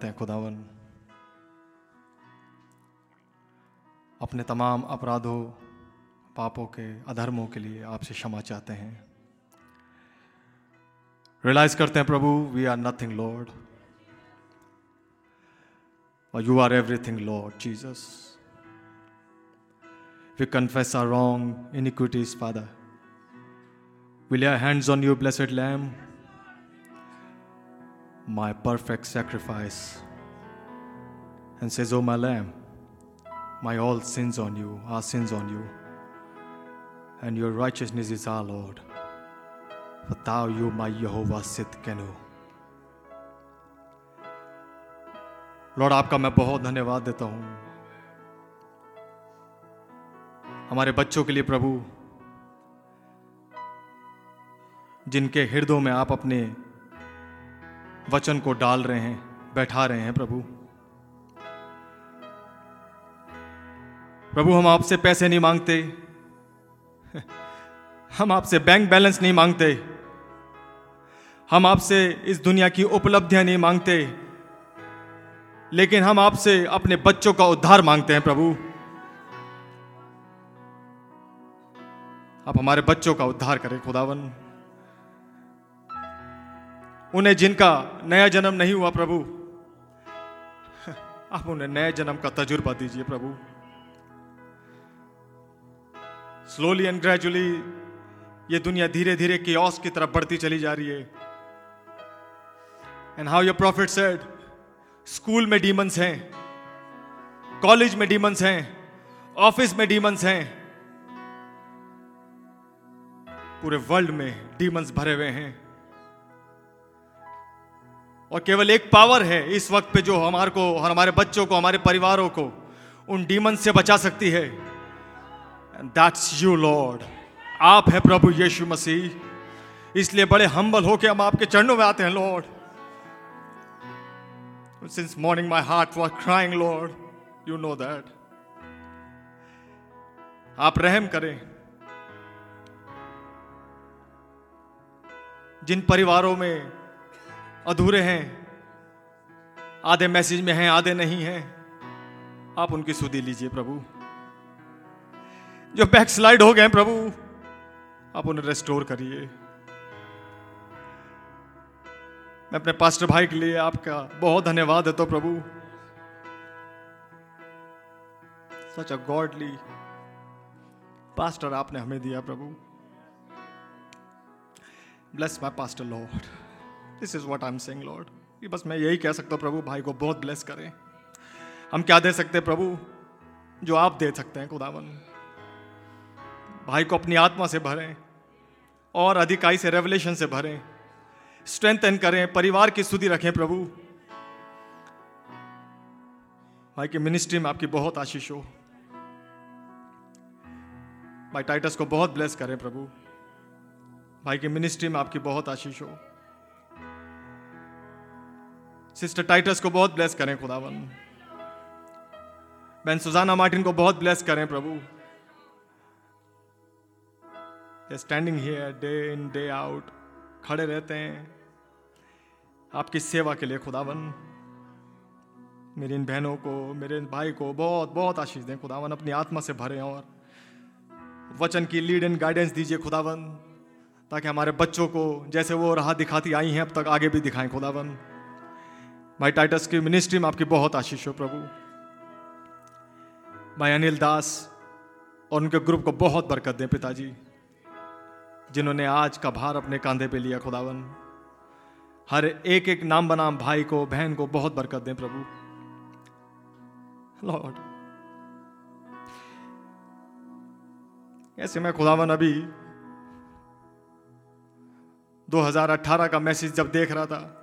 आते हैं खुदावन। अपने तमाम अपराधों, पापों के, अधर्मों के लिए आपसे क्षमा चाहते हैं। रियलाइज़ करते हैं, प्रभु वी आर नथिंग लॉर्ड और you are everything lord Jesus we confess are wrong iniquities, father. We lay our on you, blessed lamb. My perfect sacrifice and says oh my lamb my all sins on you our sins on you and your righteousness is our lord for thou you my jehovah sit kenu lord आपका मैं बहुत धन्यवाद देता हूँ हमारे बच्चों के लिए प्रभु जिनके हृदयों में आप अपने वचन को डाल रहे हैं, बैठा रहे हैं प्रभु। प्रभु, हम आपसे पैसे नहीं मांगते। हम आपसे बैंक बैलेंस नहीं मांगते। हम आपसे इस दुनिया की उपलब्धियाँ नहीं मांगते। लेकिन हम आपसे अपने बच्चों का उद्धार मांगते हैं प्रभु। आप हमारे बच्चों का उद्धार करें, खुदावन। उन्हें जिनका नया जन्म नहीं हुआ प्रभु। आप उन्हें नए जन्म का तजुर्बा दीजिए प्रभु। स्लोली एंड ग्रेजुअली ये दुनिया धीरे धीरे कियोस की तरफ़ बढ़ती चली जा रही है। And how your prophet said school में डीमंस हैं कॉलेज में डीमंस हैं ऑफ़िस में डीमंस हैं. पूरे वर्ल्ड में डीमंस भरे हुए हैं। और केवल एक पावर है इस वक्त पे जो हमारे को, हमारे बच्चों को, हमारे परिवारों को, उन डीमन से बचा सकती है। दैट्स यू लॉर्ड आप है प्रभु यीशु मसीह। इसलिए बड़े हम्बल होके हम आपके चरणों में आते हैं lord since morning my heart was crying lord you know that आप रहम करें। जिन परिवारों में अधूरे हैं। आधे मैसेज में हैं, आधे नहीं हैं। आप उनकी सुधी लीजिए प्रभु। जो बैक स्लाइड हो गए प्रभु, आप उन्हें रेस्टोर करिए। मैं अपने पास्टर भाई के लिए आपका बहुत धन्यवाद है तो प्रभु। सच अ गॉडली पास्टर आपने हमें दिया प्रभु। Bless my pastor lord this is what I am saying lord बस मैं यही कह सकता हूँ, प्रभु, भाई को बहुत ब्लेस करें। हम क्या दे सकते हैं, प्रभु? जो आप दे सकते हैं, खुदावन। भाई को अपनी आत्मा से भरें और अधिकाई से रेवलेशन से भरें। स्ट्रेंथन करें, परिवार की सुधि रखें, प्रभु। भाई की मिनिस्ट्री में आपकी बहुत आशीष हो। भाई टाइटस को बहुत ब्लेस करें, प्रभु। भाई की मिनिस्ट्री में आपकी बहुत आशीष हो। सिस्टर टाइटस को बहुत ब्लेस करें, खुदावन। बहन सुजाना मार्टिन को बहुत ब्लेस करें, प्रभु। Standing here day in day out खड़े रहते हैं। आपकी सेवा के लिए, खुदावन। मेरी इन बहनों को, मेरे इन भाई को बहुत बहुत आशीष दें, खुदावन। अपनी आत्मा से भरें और वचन की लीड एंड गाइडेंस दीजिए, खुदावन, ताकि हमारे बच्चों को जैसे वो राह दिखाती आई हैं, अब तक आगे भी दिखाएँ, खुदावन। भाई टाइटस की मिनिस्ट्री में आपकी बहुत आशीष हो प्रभु। भाई अनिल दास और उनके ग्रुप को बहुत बरकत दें पिताजी, जिन्होंने आज का भार अपने कांधे पे लिया खुदावन। हर एक एक नाम बनाम भाई को, बहन को बहुत बरकत दें प्रभु। लॉर्ड ऐसे मैं खुदावन अभी 2018 का मैसेज जब देख रहा था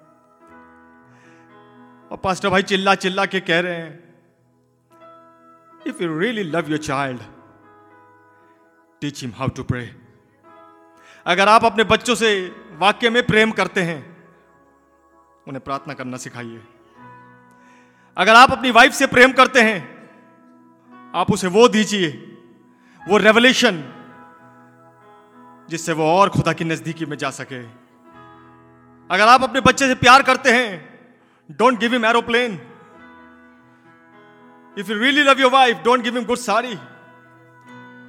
और पास्टर भाई चिल्ला चिल्ला के कह रहे हैं if you really love your child teach him how to pray अगर आप अपने बच्चों से वाक्य में प्रेम करते हैं, उन्हें प्रार्थना करना सिखाइए। अगर आप अपनी वाइफ से प्रेम करते हैं, आप उसे वो दीजिए, वो रेवलेशन जिससे वो और खुदा की नजदीकी में जा सके। अगर आप अपने बच्चे से प्यार करते हैं Don't give him aeroplane. If you really love your wife, don't give him good sari.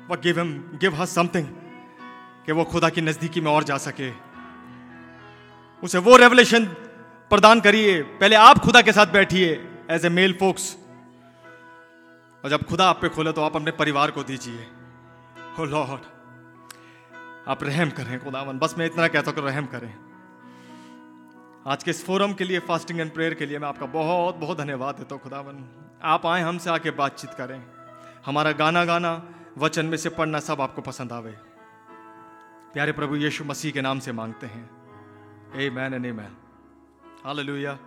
But give him, give her something. कि वो खुदा की नजदीकी में और जा सके उसे वो रेवलेशन प्रदान करिए पहले आप खुदा के साथ बैठिए एज ए मेल फोक्स और जब खुदा आप पे खोले तो आप अपने परिवार को दीजिए हो लॉर्ड आप रहम करें खुदावन बस मैं इतना कहता हूँ कि रहम करें आज के इस फोरम के लिए फास्टिंग एंड प्रेयर के लिए मैं आपका बहुत बहुत धन्यवाद देता हूँ, खुदावन। आप आए, हमसे आके बातचीत करें। हमारा गाना गाना, वचन में से पढ़ना सब आपको पसंद आवे। प्यारे प्रभु यीशु मसीह के नाम से मांगते हैं। Amen and amen hallelujah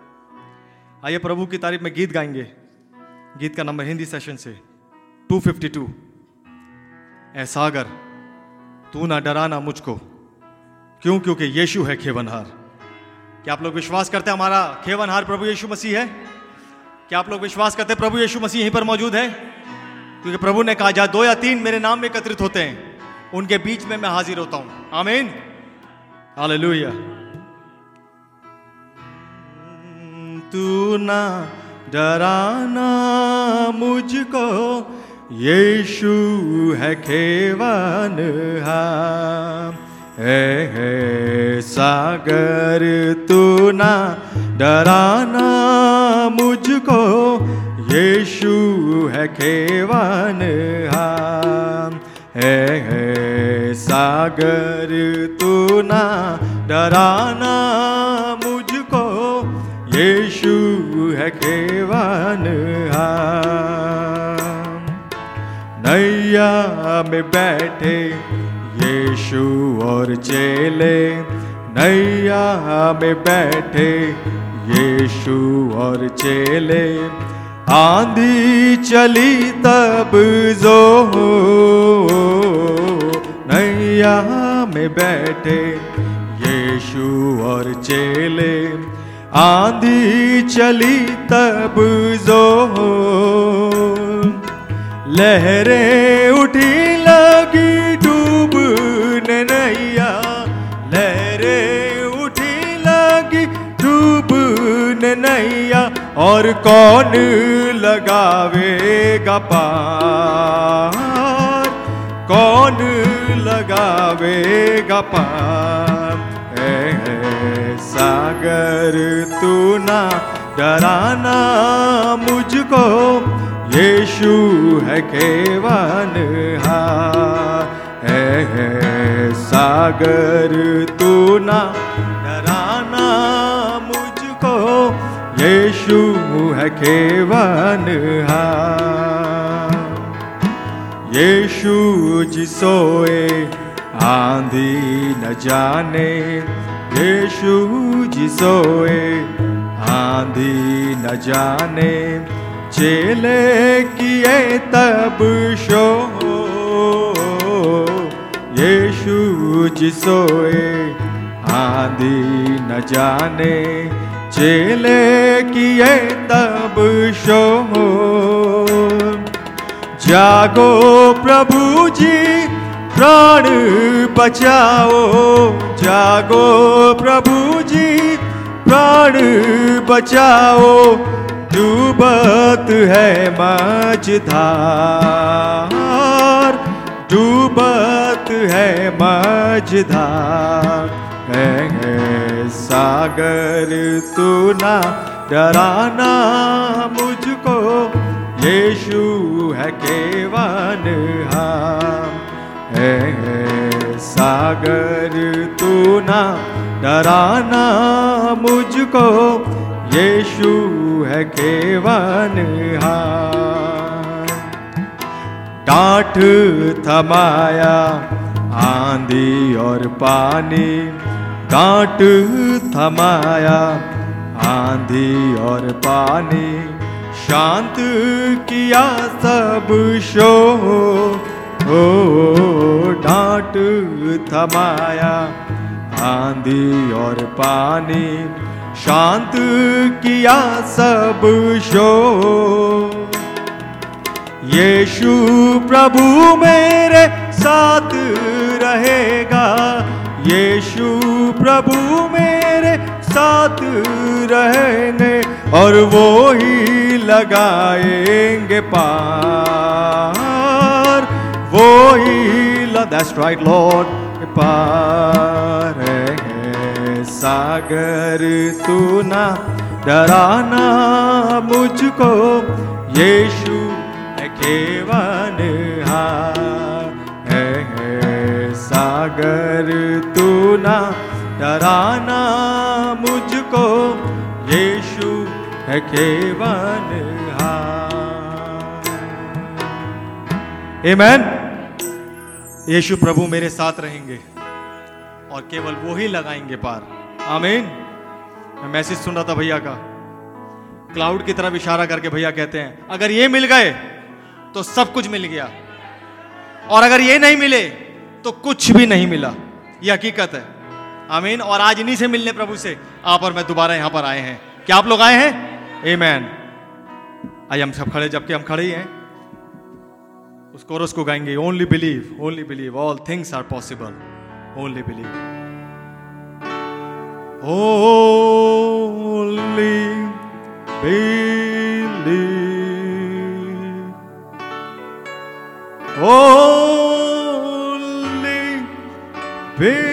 आइए प्रभु की तारीफ़ में गीत गाएँगे। गीत का नंबर हिंदी सेशन से। 252 ए सागर, तू ना डराना मुझको। क्यों? क्योंकि यीशु है खेवनहार। क्या आप लोग विश्वास करते हैं हमारा खेवनहार प्रभु यीशु मसीह है? क्या आप लोग विश्वास करते हैं प्रभु यीशु मसीह यहीं पर मौजूद है? क्योंकि प्रभु ने कहा, जा दो या तीन मेरे नाम में एकत्रित होते हैं, उनके बीच में मैं हाजिर होता हूँ। आमीन। हालेलुया। तू ना डराना मुझको, यीशु है खेवन है है सागर, तू ना डराना मुझको। यीशु है खेवन है है, सागर, तू ना डराना मुझको। यीशु है केवन नैया में बैठे यीशु और चेले नैया में बैठे। यीशु और चेले आंधी चली तब जो नैया में बैठे। यीशु और चेले आंधी चली तब जो लहरें उठी लगी। नैया लहरें उठी लगी डूब नैया और कौन लगावेगा पार? कौन लगावेगा पार? है सागर तू ना डराना मुझको यीशु है केवन है, है सागर, तू ना डराना मुझको। यीशु है केवन यीशु जी सोए आंधी न जाने। यीशु जी सोए आंधी न जाने। चेले किए तब शो। यीशु जी सोए, आंधी न जाने चेले किए तब शो जागो प्रभु जी, प्राण बचाओ। जागो प्रभु जी, प्राण बचाओ। डूबत है मझधार, डूबत है मझधार। है, सागर तू ना डराना मुझको। यीशु है केवन है, है सागर तू ना डराना मुझको। यीशु है केवन डांट थमाया आंधी और पानी डांट थमाया। आंधी और पानी, शांत किया सब शो। हो डांट थमाया। आंधी और पानी, शांत किया सब शो। यीशु प्रभु मेरे साथ रहेगा। यीशु प्रभु मेरे साथ रहेंगे और वो ही लगाएँगे पार। वो ही दैट्स राइट लॉर्ड पार है सागर तू ना डराना मुझको। यीशु केवन है, है सागर, तू ना डराना मुझको। यीशु है केवन Amen. यीशु प्रभु मेरे साथ रहेंगे और केवल वो ही लगाएँगे पार। आमीन मैं मैसेज सुन रहा था भैया का। क्लाउड की तरफ़ इशारा करके भैया कहते हैं, अगर ये मिल गए तो सब कुछ मिल गया। और अगर ये नहीं मिले तो कुछ भी नहीं मिला। ये हकीकत है। आमीन। और आज इन्हीं से मिलने प्रभु से आप और मैं दोबारा यहाँ पर आए हैं। क्या आप लोग आए हैं? ए मैन आज हम सब खड़े। जबकि हम खड़े ही हैं, उस कोरस को गाएँगे। Only believe only believe all things are possible only believe only believe Be.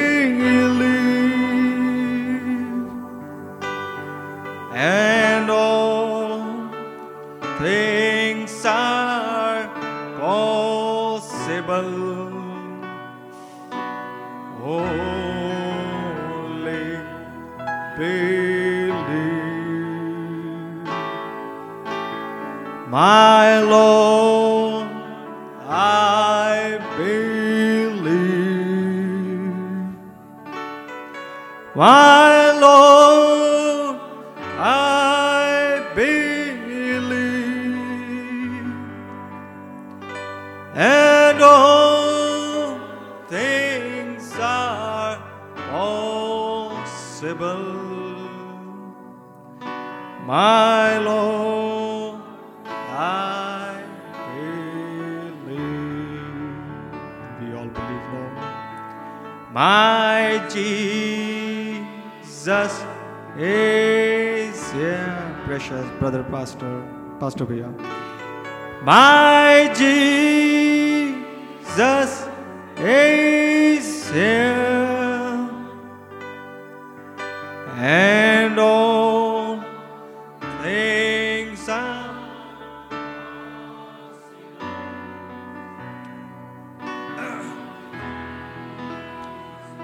Pastor, pastor Bhaiya. My Jesus is here. And all things are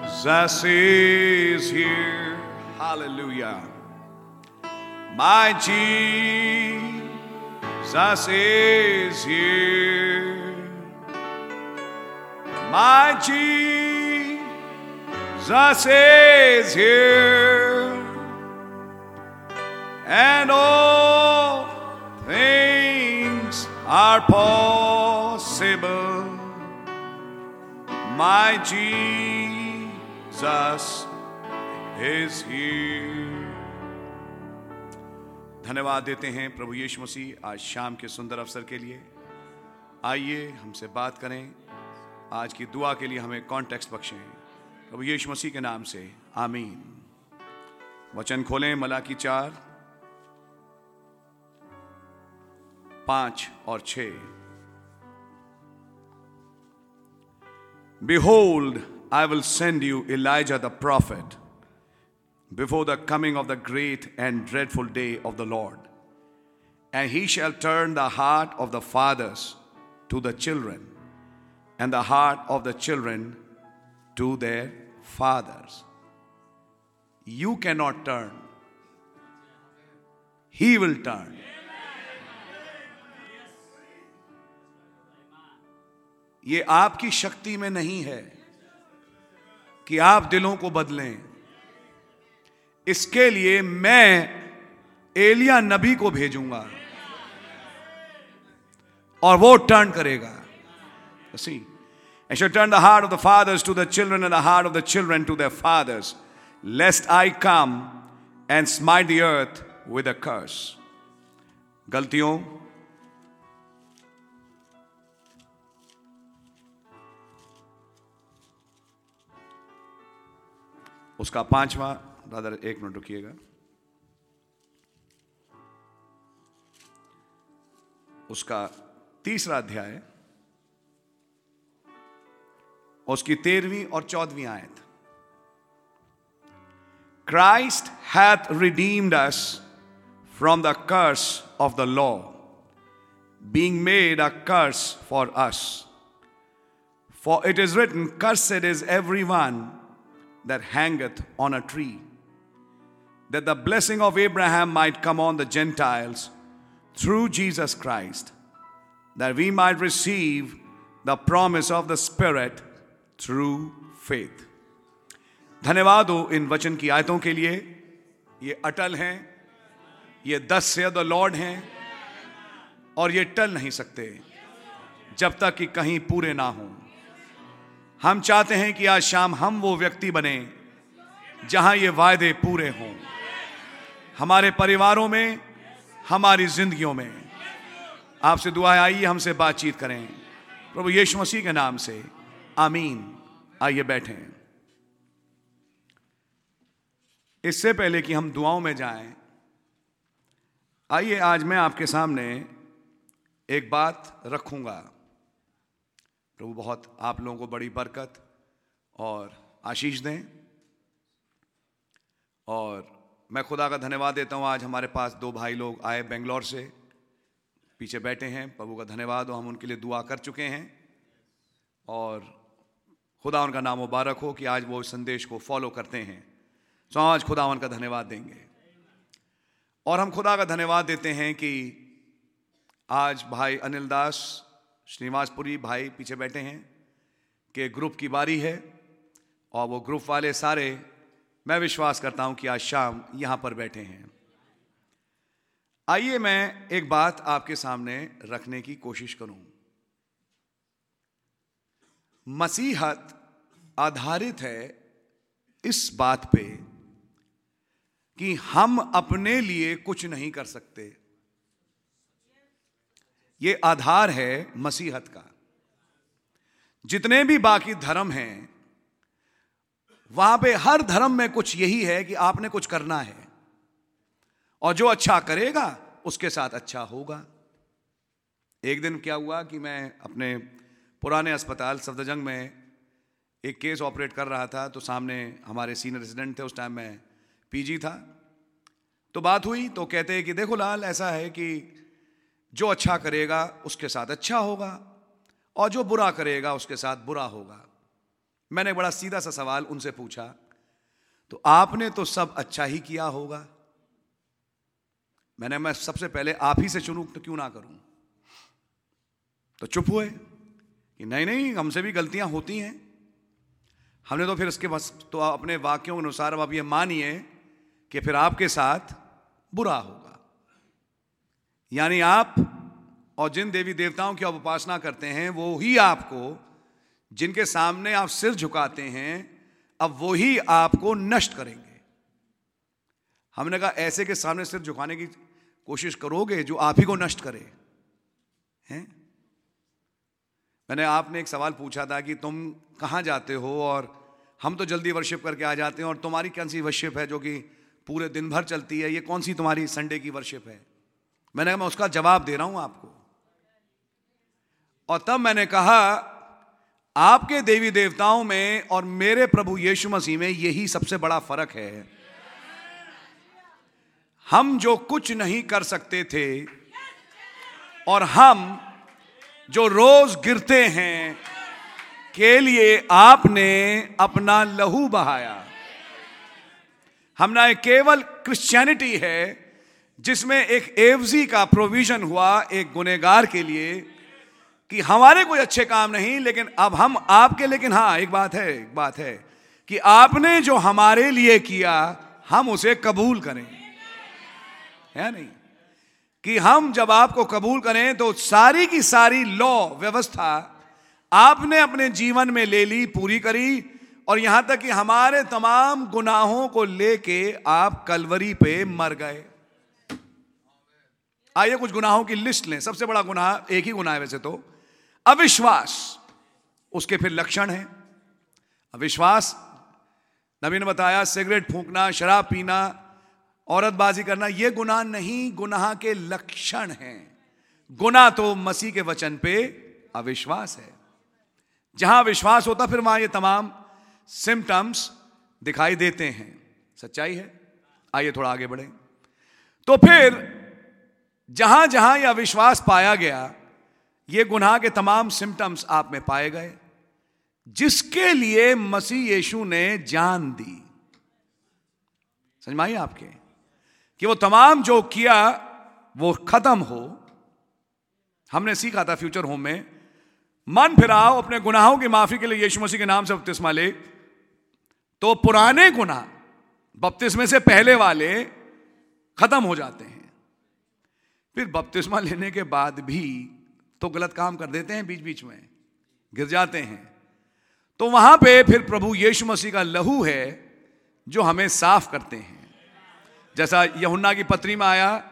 Jesus is here. Hallelujah. My Jesus is here. My Jesus is here. And all things are possible. My Jesus is here. धन्यवाद देते हैं प्रभु यीशु मसीह आज शाम के सुंदर अवसर के लिए। आइए हमसे बात करें। आज की दुआ के लिए हमें कॉन्टेक्स्ट बख्शें। प्रभु यीशु मसीह के नाम से आमीन। वचन खोलें मला की चार। पाँच और छ। Behold, I will send you Elijah the prophet. before the coming of the great and dreadful day of the Lord. And he shall turn the heart of the fathers to the children, and the heart of the children to their fathers. You cannot turn, he will turn. ये आपकी शक्ति में नहीं है कि आप दिलों को बदलें इसके लिए मैं एलिया नबी को भेजूँगा। और वो टर्न करेगा। See I should turn the heart of the fathers to the children and the heart of the children to the fathers lest I come and smite the earth with a गलतियों। उसका पांचवा brother एक minute रुकिएगा। उसका तीसरा अध्याय, उसकी तेरहवीं और चौदहवीं आयत। Christ hath redeemed us from the curse of the law being made a curse for us for it is written curse it is every one that hangeth on a tree that the blessing of Abraham might come on the Gentiles through Jesus Christ, that we might receive the promise of the Spirit through faith. धन्यवाद हो इन वचन की आयतों के लिए ये अटल हैं ये दस से द लॉर्ड हैं और ये टल नहीं सकते जब तक कि कहीं पूरे ना हो हम चाहते हैं कि आज शाम हम वो व्यक्ति बने जहाँ ये वायदे पूरे हों हमारे परिवारों में, हमारी जिंदगियों में। आपसे दुआएँ आइए हमसे बातचीत करें। प्रभु यीशु मसीह के नाम से। आमीन। आइए बैठें। इससे पहले कि हम दुआओं में जाएँ, आइए आज मैं आपके सामने एक बात रखूँगा। प्रभु, बहुत आप लोगों को बड़ी बरकत और आशीष दें और मैं खुदा का धन्यवाद देता हूँ, आज हमारे पास दो भाई लोग आए बेंगलोर से। पीछे बैठे हैं, प्रभु का धन्यवाद हो हम उनके लिए दुआ कर चुके हैं। और खुदा उनका नाम मुबारक हो कि आज वो इस संदेश को फॉलो करते हैं। तो आज खुदा उनका धन्यवाद देंगे। और हम खुदा का धन्यवाद देते हैं कि आज भाई अनिल दास श्रीनिवासपुरी भाई पीछे बैठे हैं, कि ग्रुप की बारी है, और वो ग्रुप वाले सारे मैं विश्वास करता हूँ कि आज शाम यहाँ पर बैठे हैं। आइए मैं एक बात आपके सामने रखने की कोशिश करूँ। मसीहत आधारित है इस बात पे कि हम अपने लिए कुछ नहीं कर सकते। ये आधार है मसीहत का। जितने भी बाकी धर्म हैं वहाँ पे हर धर्म में कुछ यही है कि आपने कुछ करना है। और जो अच्छा करेगा, उसके साथ अच्छा होगा। एक दिन क्या हुआ कि मैं अपने पुराने अस्पताल सफदरजंग में एक केस ऑपरेट कर रहा था तो सामने हमारे सीनियर रेजिडेंट थे, उस टाइम में पीजी था। तो बात हुई तो कहते हैं कि देखो लाल, ऐसा है कि जो अच्छा करेगा, उसके साथ अच्छा होगा, और जो बुरा करेगा, उसके साथ बुरा होगा। मैंने बड़ा सीधा सा सवाल उनसे पूछा तो आपने तो सब अच्छा ही किया होगा? मैंने, मैं सबसे पहले आप ही से चुनू तो क्यों ना करूँ? तो चुप हुए कि, नहीं नहीं, हमसे भी गलतियाँ होती हैं। हमने तो फिर इसके बस तो अपने वाक्यों के अनुसार अब आप ये मानिए कि फिर आपके साथ बुरा होगा। यानी आप और जिन देवी देवताओं की आप उपासना करते हैं, वो ही आपको जिनके सामने आप सिर झुकाते हैं, अब वो ही आपको नष्ट करेंगे। हमने कहा, ऐसे के सामने सिर झुकाने की कोशिश करोगे जो आप ही को नष्ट करे, हैं? मैंने आपने एक सवाल पूछा था कि तुम कहाँ जाते हो और हम तो जल्दी वर्शिप करके आ जाते हैं और तुम्हारी कौन सी वर्शिप है जो कि पूरे दिन भर चलती है? ये कौन सी तुम्हारी संडे की वर्शिप है? मैंने कहा, मैं उसका जवाब दे रहा हूँ आपको। और तब मैंने कहा आपके देवी देवताओं में और मेरे प्रभु यीशु मसीह में यही सबसे बड़ा फ़र्क है। हम जो कुछ नहीं कर सकते थे और हम जो रोज गिरते हैं, के लिए आपने अपना लहू बहाया। हमने केवल क्रिश्चियनिटी है, जिसमें एक एवजी का प्रोविज़न हुआ एक गुनेगार के लिए। कि हमारे कोई अच्छे काम नहीं, लेकिन अब हम आपके, लेकिन हाँ एक बात है, एक बात है कि आपने जो हमारे लिए किया, हम उसे कबूल करें। है नहीं? कि हम जब आपको कबूल करें तो सारी की सारी लॉ, व्यवस्था आपने अपने जीवन में ले ली, पूरी करी, और यहाँ तक कि हमारे तमाम गुनाहों को लेके आप कलवरी पे मर गए। आइए कुछ गुनाहों की लिस्ट लें। सबसे बड़ा गुनाह एक ही गुनाह है वैसे तो। अविश्वास। उसके फिर लक्षण है। अविश्वास, नबी ने बताया, सिगरेट फूंकना, शराब पीना, औरतबाजी करना यह गुनाह नहीं, गुनाह के लक्षण हैं। गुना तो मसीह के वचन पे अविश्वास है। जहाँ विश्वास होता, फिर वहाँ ये तमाम सिम्टम्स दिखाई देते हैं। सच्चाई है? आइए थोड़ा आगे बढ़े। तो फिर जहाँ जहाँ यह अविश्वास पाया गया ये गुनाह के तमाम सिम्टम्स आप में पाए गए। जिसके लिए मसीह यीशु ने जान दी। समझ आपके? कि वो तमाम जो किया, वो खत्म हो। हमने सीखा था फ्यूचर होम में, मन फिराओ, अपने गुनाहों की माफ़ी के लिए यीशु मसीह के नाम से बपतिस्मा ले। तो पुराने गुनाह, बपतिस्मे से पहले वाले खत्म हो जाते हैं। फिर बपतिस्मा लेने के बाद भी तो गलत काम कर देते हैं बीच बीच में, गिर जाते हैं। तो वहाँ पे फिर प्रभु यीशु मसीह का लहू है जो हमें साफ़ करते हैं। जैसा यहुन्ना की पत्री में आया,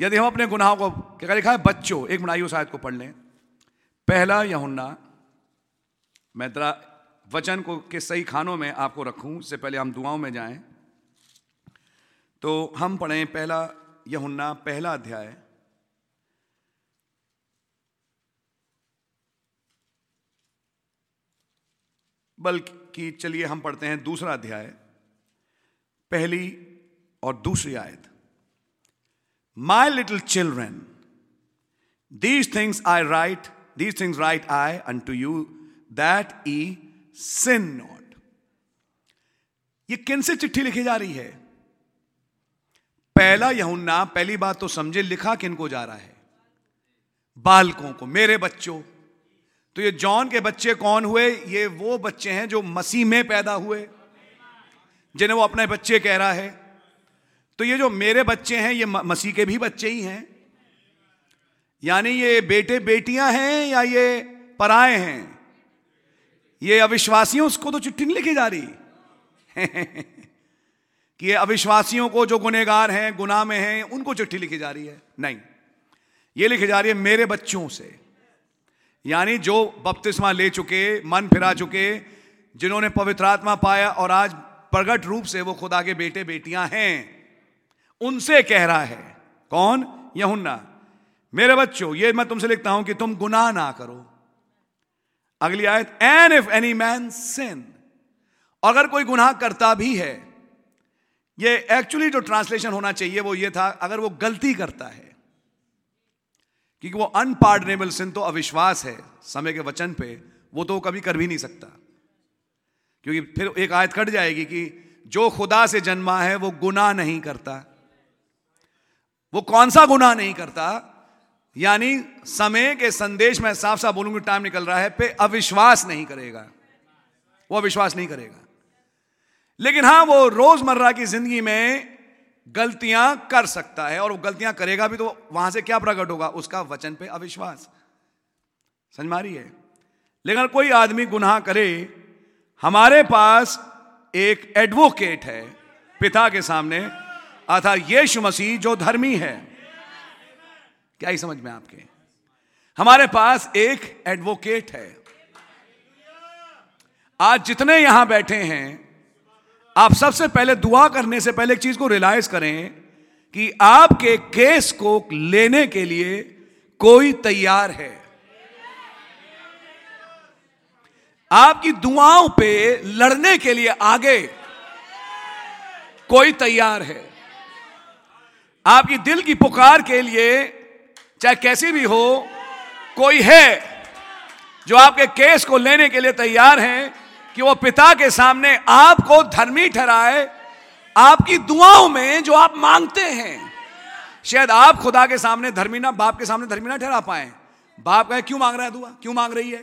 यदि हम अपने गुनाहों को, क्या लिखा है? बच्चों, एक मिनट शायद को पढ़ लें। पहला यहुन्ना, मैं तेरा वचन को के सही खानों में आपको रखूँ, इससे पहले हम दुआओं में जाएँ। तो हम पढ़ें पहला यहुन्ना, पहला अध्याय। बल्कि चलिए हम पढ़ते हैं दूसरा अध्याय, पहली और दूसरी आयत। My little children these things I write these things write I unto you that ye sin not ये किन से चिट्ठी लिखी जा रही है? पहला यहुन्ना, पहली बात तो समझे, लिखा किन को जा रहा है? बालकों को, मेरे बच्चों। तो ये जॉन के बच्चे कौन हुए? ये वो बच्चे हैं जो मसीह में पैदा हुए, जिन्हें वो अपने बच्चे कह रहा है। तो ये जो मेरे बच्चे हैं, ये मसीह के भी बच्चे ही हैं। यानी ये बेटे बेटियाँ हैं या ये पराए हैं? ये अविश्वासियों, उसको तो चिट्ठी नहीं लिखी जा रही। कि ये अविश्वासियों को जो गुनेगार हैं, गुनाह में हैं, उनको चिट्ठी लिखी जा रही है? नहीं। ये लिखी जा रही है मेरे बच्चों से। यानी जो बपतिस्मा ले चुके, मन फिरा चुके, जिन्होंने पवित्र आत्मा पाया और आज प्रगट रूप से वो खुदा के बेटे बेटियाँ हैं, उनसे कह रहा है, कौन? यहुन्ना, मेरे बच्चों, ये मैं तुमसे लिखता हूँ कि तुम गुनाह ना करो। अगली आयत and if any man sin अगर कोई गुनाह करता भी है, ये एक्चुअली जो ट्रांसलेशन होना चाहिए वो ये था, अगर वो गलती करता है क्योंकि वो अनपार्डनेबल सिन तो अविश्वास है, समय के वचन पे, वो तो कभी कर भी नहीं सकता। क्योंकि फिर एक आयत कट जाएगी कि जो खुदा से जन्मा है, वो गुनाह नहीं करता। वो कौन सा गुनाह नहीं करता? यानी समय के संदेश में साफ़ साफ़ बोलूँगी टाइम निकल रहा है, पे अविश्वास नहीं करेगा। वो अविश्वास नहीं करेगा। लेकिन हाँ, वो रोज़मर्रा की ज़िंदगी में गलतियाँ कर सकता है और वो गलतियाँ करेगा भी तो वहाँ से क्या प्रकट होगा? उसका वचन पे अविश्वास। समझ मारी है? लेकिन कोई आदमी गुनाह करे, हमारे पास एक एडवोकेट है पिता के सामने अर्थात यीशु मसीह जो धर्मी है। क्या ही समझ में आपके? हमारे पास एक एडवोकेट है। आज जितने यहाँ बैठे हैं आप सबसे पहले दुआ करने से पहले एक चीज़ को रियलाइज़ करें कि आपके केस को लेने के लिए कोई तैयार है। आपकी दुआओं पे लड़ने के लिए आगे कोई तैयार है। आपकी दिल की पुकार के लिए, चाहे कैसी भी हो, कोई है जो आपके केस को लेने के लिए तैयार है कि वो पिता के सामने आपको धर्मी ठहराए, आपकी दुआओं में जो आप मांगते हैं। शायद आप खुदा के सामने धर्मी ना, बाप के सामने धर्मी ना ठहरा पाए। बाप कहे, क्यों मांग रहा है दुआ? क्यों मांग रही है?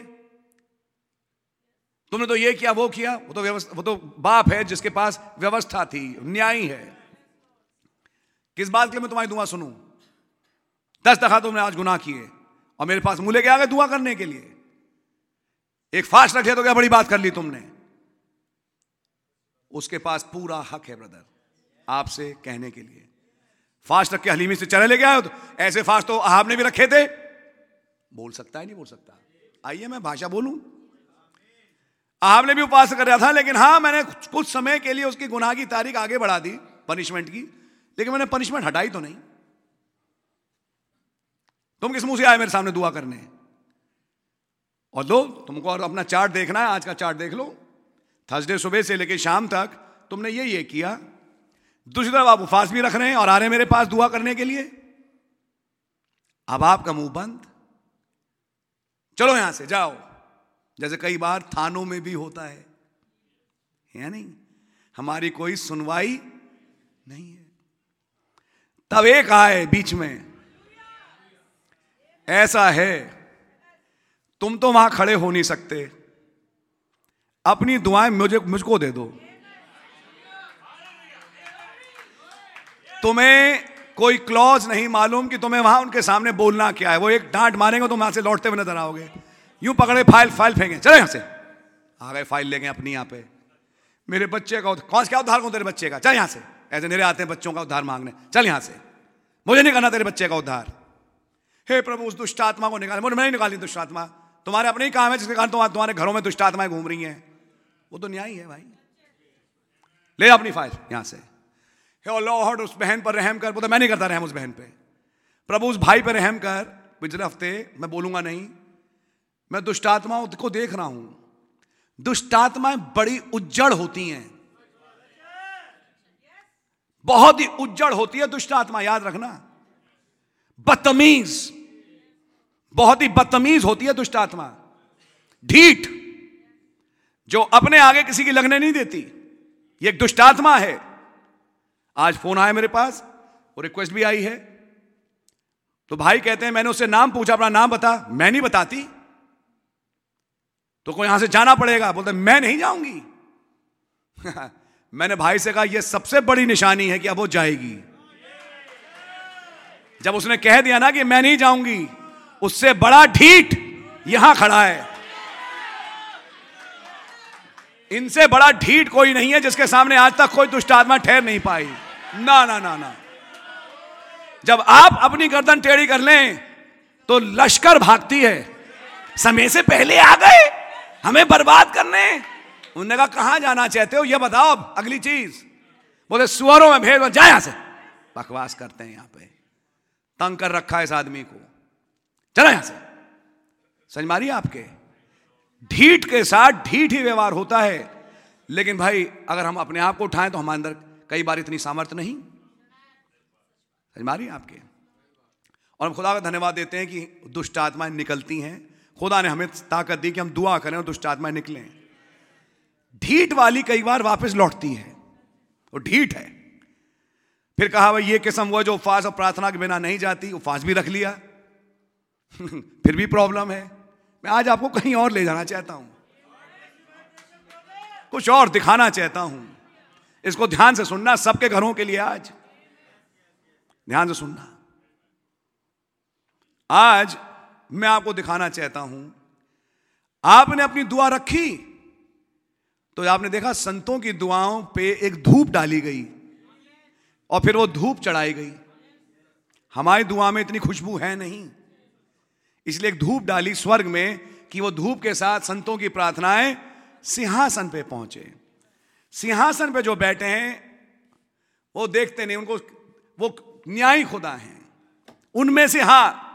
तुमने तो ये किया, वो किया, वो तो व्यवस्था, वो तो बाप है जिसके पास व्यवस्था थी, न्याय है। किस बात के लिए मैं तुम्हारी दुआ सुनूं? दस दफ़ा तुमने आज गुनाह किए, और मेरे पास मुँह लेके आ गए दुआ करने के लिए? एक फास्ट रखे तो क्या बड़ी बात कर ली तुमने? उसके पास पूरा हक है ब्रदर आपसे कहने के लिए। फास्ट रख के हलीमी से चले लेके आयो तो ऐसे फास्ट तो आपने भी रखे थे। बोल सकता है, नहीं बोल सकता। आइए, मैं भाषा बोलूँ? आपने भी उपवास कर रहा था, लेकिन हाँ मैंने कुछ समय के लिए उसकी गुनाह की तारीख आगे बढ़ा दी पनिशमेंट की। लेकिन मैंने पनिशमेंट हटाई तो नहीं। तुम किस मुँह से आए मेरे सामने दुआ करने? और लो तुमको और अपना चार्ट देखना है, आज का चार्ट देख लो। थर्सडे सुबह से लेकर शाम तक तुमने ये ये किया। दूसरी तरफ़ आप उपवास भी रख रहे हैं और आ रहे हैं मेरे पास दुआ करने के लिए। अब आपका मुँह बंद। चलो यहाँ से, जाओ। जैसे कई बार थानों में भी होता है। या नहीं? हमारी कोई सुनवाई नहीं है। तब एक आए बीच में। ऐसा है। तुम तो वहाँ खड़े हो नहीं सकते। अपनी दुआएँ मुझे, मुझको दे दो। तुम्हें कोई क्लॉज नहीं मालूम कि तुम्हें वहाँ उनके सामने बोलना क्या है। वो एक डांट मारेंगे, तुम वहाँ से लौटते हुए नज़र आओगे। यूँ पकड़े फ़ाइल फ़ाइल फेंके चले यहाँ से। आ गए फ़ाइल लेंगे अपनी यहाँ पे। मेरे बच्चे का कौन, क्या उद्धार कौन तेरे बच्चे का? चल यहाँ से। ऐसे मेरे आते हैं बच्चों का उद्धार मांगने। चल यहाँ से। मुझे नहीं करना तेरे बच्चे का उद्धार। हे प्रभु, उस दुष्ट आत्मा को निकाल। मुझे मैं नहीं निकाली दुष्ट आत्मा। तुम्हारे अपने ही काम है, जिसके कारण तुम्हारे घरों में दुष्ट आत्माएँ घूम रही हैं। वो तो न्याय है भाई। ले अपनी फ़ाइल यहाँ से। हे लॉर्ड उस बहन पर रहम कर। बोलते मैं नहीं करता रहम उस बहन पे। प्रभु, उस भाई पर रहम कर। पिछले हफ़्ते मैं बोलूँगा नहीं। मैं दुष्टात्माओं को देख रहा हूँ। दुष्टात्माएँ बड़ी उज्जड़ होती हैं। बहुत ही उज्जड़ होती है दुष्टात्मा याद रखना। बदतमीज। बहुत ही बदतमीज होती है दुष्टात्मा ढीठ, जो अपने आगे किसी की लगने नहीं देती, ये एक दुष्टात्मा है। आज फ़ोन आया मेरे पास, वो रिक्वेस्ट भी आई है। तो भाई कहते हैं, मैंने उससे नाम पूछा, अपना नाम बता। मैं नहीं बताती। तो कोई यहाँ से जाना पड़ेगा। बोलते मैं नहीं जाऊँगी। मैंने भाई से कहा यह सबसे बड़ी निशानी है कि अब वो जाएगी। जब उसने कह दिया ना कि मैं नहीं जाऊँगी उससे बड़ा ढीठ यहाँ खड़ा है। इनसे बड़ा ढीठ कोई नहीं है जिसके सामने आज तक कोई दुष्ट आत्मा ठहर नहीं पाई। ना ना ना ना। जब आप अपनी गर्दन टेढ़ी कर लें तो लश्कर भागती है। समय से पहले आ गए, हमें बर्बाद करने। उन्होंने कहा, कहाँ जाना चाहते हो? ये बताओ अगली चीज़। बोले, सुअरों में भेज जाए यहाँ से। बकवास करते हैं यहाँ पे। तंग कर रखा है इस आदमी को। चलो यहाँ से। समझ मारिए आपके। ढीठ के साथ ढीठ ही व्यवहार होता है। लेकिन भाई, अगर हम अपने आप को उठाएँ तो हमारे अंदर कई बार इतनी सामर्थ्य नहीं। समझ मारिए आपके। और हम खुदा का धन्यवाद देते हैं कि दुष्ट आत्माएँ निकलती हैं। खुदा ने हमें ताकत दी कि हम दुआ करें और दुष्ट आत्माएँ निकलें। ढीठ वाली कई बार वापस लौटती है। वो ढीठ है। फिर कहा, भाई, ये किस्म हुआ जो उपवास और प्रार्थना के बिना नहीं जाती, उपवास भी रख लिया। फिर भी प्रॉब्लम है। मैं आज आपको कहीं और ले जाना चाहता हूँ। कुछ और दिखाना चाहता हूँ। इसको ध्यान से सुनना सबके घरों के लिए आज। ध्यान से सुनना। आज मैं आपको दिखाना चाहता हूँ। आपने अपनी दुआ रखी। तो आपने देखा संतों की दुआओं पे एक धूप डाली गई और फिर वो धूप चढ़ाई गई। हमारी दुआ में इतनी खुशबू है नहीं। इसलिए एक धूप डाली स्वर्ग में कि वो धूप के साथ संतों की प्रार्थनाएँ सिंहासन पे पहुँचे। सिंहासन पे जो बैठे हैं, वो देखते नहीं, उनको वो न्यायी खुदा हैं। उनमें से हाँ,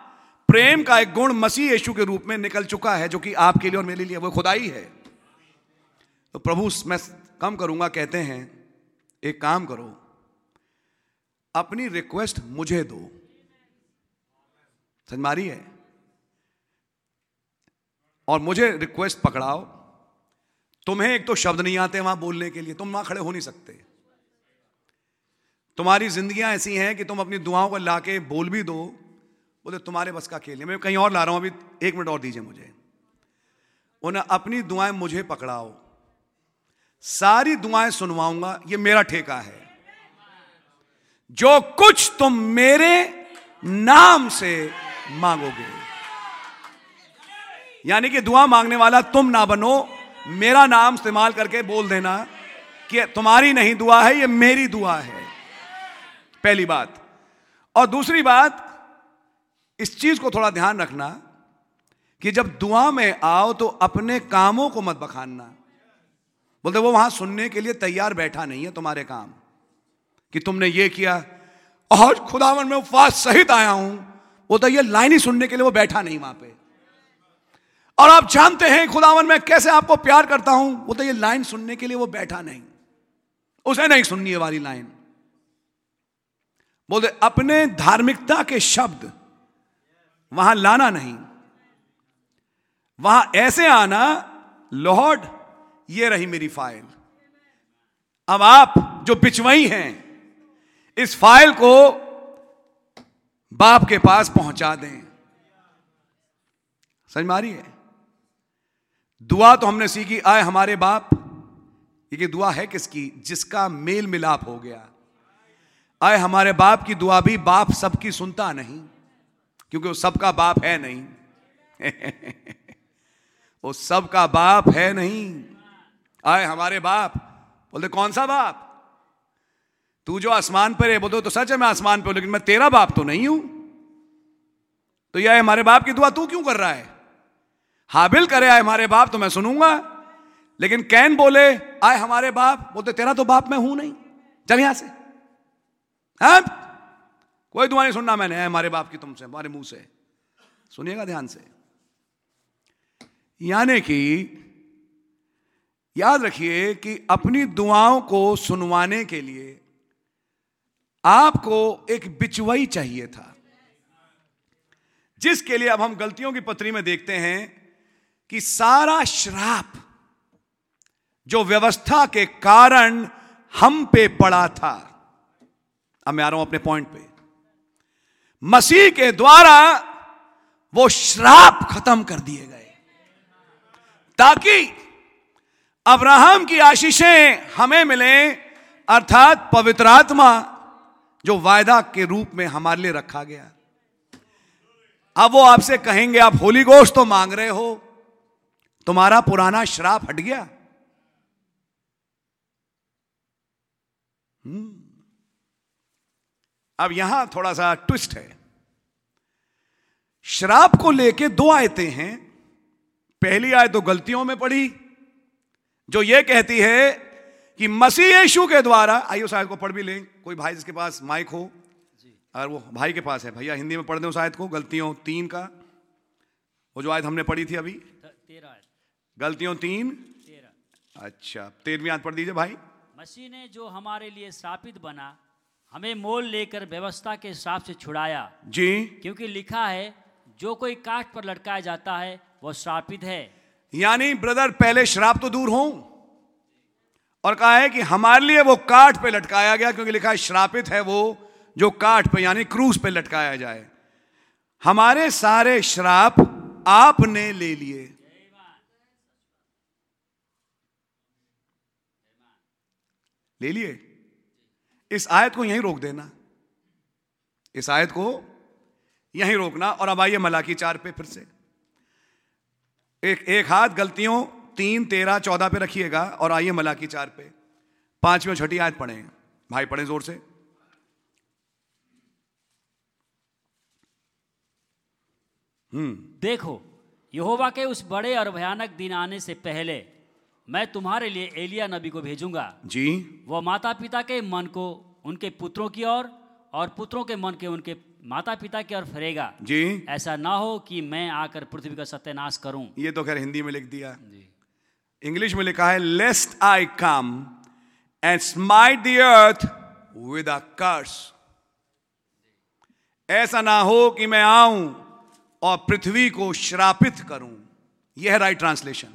प्रेम का एक गुण मसीह यीशु के रूप में निकल चुका है, जो कि आपके लिए और मेरे लिए वो खुदाई है। तो प्रभु, मैं कम करूँगा, कहते हैं, एक काम करो, अपनी रिक्वेस्ट मुझे दो। समझ मारी है? और मुझे रिक्वेस्ट पकड़ाओ। तुम्हें एक तो शब्द नहीं आते वहाँ बोलने के लिए, तुम वहाँ खड़े हो नहीं सकते। तुम्हारी जिंदगियाँ ऐसी हैं कि तुम अपनी दुआओं को लाके बोल भी दो, बोले, तुम्हारे बस का खेल है, मैं कहीं और ला रहा हूँ, अभी एक मिनट और दीजिए मुझे। उन्हें अपनी दुआएँ मुझे पकड़ाओ। सारी दुआएँ सुनवाऊँगा, ये मेरा ठेका है। जो कुछ तुम मेरे नाम से मांगोगे। यानी कि दुआ मांगने वाला तुम ना बनो। मेरा नाम इस्तेमाल करके बोल देना कि तुम्हारी नहीं दुआ है, ये मेरी दुआ है। पहली बात। और दूसरी बात, इस चीज़ को थोड़ा ध्यान रखना कि जब दुआ में आओ तो अपने कामों को मत बखानना। बोलते, वो वहाँ सुनने के लिए तैयार बैठा नहीं है तुम्हारे काम। कि तुमने ये किया, और खुदावन में उपवास सहित आया हूँ। वो तो ये लाइन ही सुनने के लिए वो बैठा नहीं वहाँ पे। और आप जानते हैं खुदावन, मैं कैसे आपको प्यार करता हूँ? वो तो ये लाइन सुनने के लिए वो बैठा नहीं। उसे नहीं सुननी है वाली लाइन। बोलते, अपने धार्मिकता के शब्द वहाँ लाना नहीं। वहाँ ऐसे आना, लॉर्ड, ये रही मेरी फ़ाइल। अब आप जो बिचवई हैं, इस फ़ाइल को बाप के पास पहुँचा दें। समझ मारी है? दुआ तो हमने सीखी, आए हमारे बाप। ये दुआ है किसकी? जिसका मेल मिलाप हो गया। आए हमारे बाप की दुआ भी बाप सबकी सुनता नहीं, क्योंकि वो सबका बाप है नहीं। वो सबका बाप है नहीं। आए हमारे बाप। बोलते, कौन सा बाप? तू जो आसमान पर है। बोलते तो सच है, मैं आसमान पर हूँ, लेकिन मैं तेरा बाप तो नहीं हूँ। तो यह हमारे बाप की दुआ, तू क्यों कर रहा है? हाबिल करे, आए हमारे बाप तो मैं सुनूँगा। लेकिन कैन बोले, आए हमारे बाप, बोलते, तेरा तो बाप मैं हूँ नहीं। चल यहाँ से। हाँ? कोई दुआ नहीं सुनना मैंने हमारे बाप की तुमसे, हमारे मुँह से। सुनिएगा ध्यान से। यानी कि याद रखिए कि अपनी दुआओं को सुनवाने के लिए आपको एक बिचवई चाहिए था। जिसके लिए अब हम गलतियों की पत्री में देखते हैं कि सारा श्राप जो व्यवस्था के कारण हम पे पड़ा था। अब मैं आ रहा हूँ अपने पॉइंट पे। मसीह के द्वारा वो श्राप खत्म कर दिए गए। ताकि अब्राहम की आशीषें हमें मिले, अर्थात पवित्र आत्मा जो वायदा के रूप में हमारे लिए रखा गया। अब वो आपसे कहेंगे, आप होली गोश्त तो मांग रहे हो तुम्हारा पुराना श्राप हट गया। हम्म। अब यहाँ थोड़ा सा ट्विस्ट है। श्राप को लेके दो आयते हैं। पहली आयत तो गलतियों में पढ़ी जो यह कहती है कि मसीह यीशु के द्वारा, आइए उस आयत को पढ़ भी लें, कोई भाई जिसके पास माइक हो अगर वो भाई के पास है, भैया हिंदी में पढ़ दें उस आयत को, गलतियों, तीन का, वो जो आयत हमने पढ़ी थी अभी गलतियों तीन। तेरह। अच्छा तेरहवीं आयत पढ़ दीजिए भाई। मसीह ने जो हमारे लिए स्थापित बना हमें मोल लेकर व्यवस्था के हिसाब से छुड़ाया। जी। क्योंकि लिखा है जो कोई काठ पर लटकाया जाता है वो श्रापित है। यानी ब्रदर पहले श्राप तो दूर हो। और कहा है कि हमारे लिए वो काठ पे लटकाया गया क्योंकि लिखा है श्रापित है वो जो काठ पे यानी क्रूस पे लटकाया जाए। हमारे सारे श्राप आपने ले लिए। ले लिए। इस आयत को यहीं रोक देना। इस आयत को यहीं रोकना और अब आइए मलाकी चार पे फिर से। एक एक हाथ गलतियों तीन, तेरह, चौदह पे रखिएगा और आइए मलाकी चार पे। पांचवी छठी आयत पढ़े। भाई पढ़े ज़ोर से। हम्म। देखो, यहोवा के उस बड़े और भयानक दिन आने से पहले मैं तुम्हारे लिए एलिया नबी को भेजूँगा। जी। वह माता पिता के मन को उनके पुत्रों की ओर और, और पुत्रों के मन के उनके माता पिता की ओर फिरेगा। जी। ऐसा ना हो कि मैं आकर पृथ्वी का सत्यानाश करूँ। ये तो खैर हिंदी में लिख दिया। इंग्लिश में लिखा है lest I come and smite the earth with a curse ऐसा ना हो कि मैं आऊँ और पृथ्वी को श्रापित करूँ। यह है राइट ट्रांसलेशन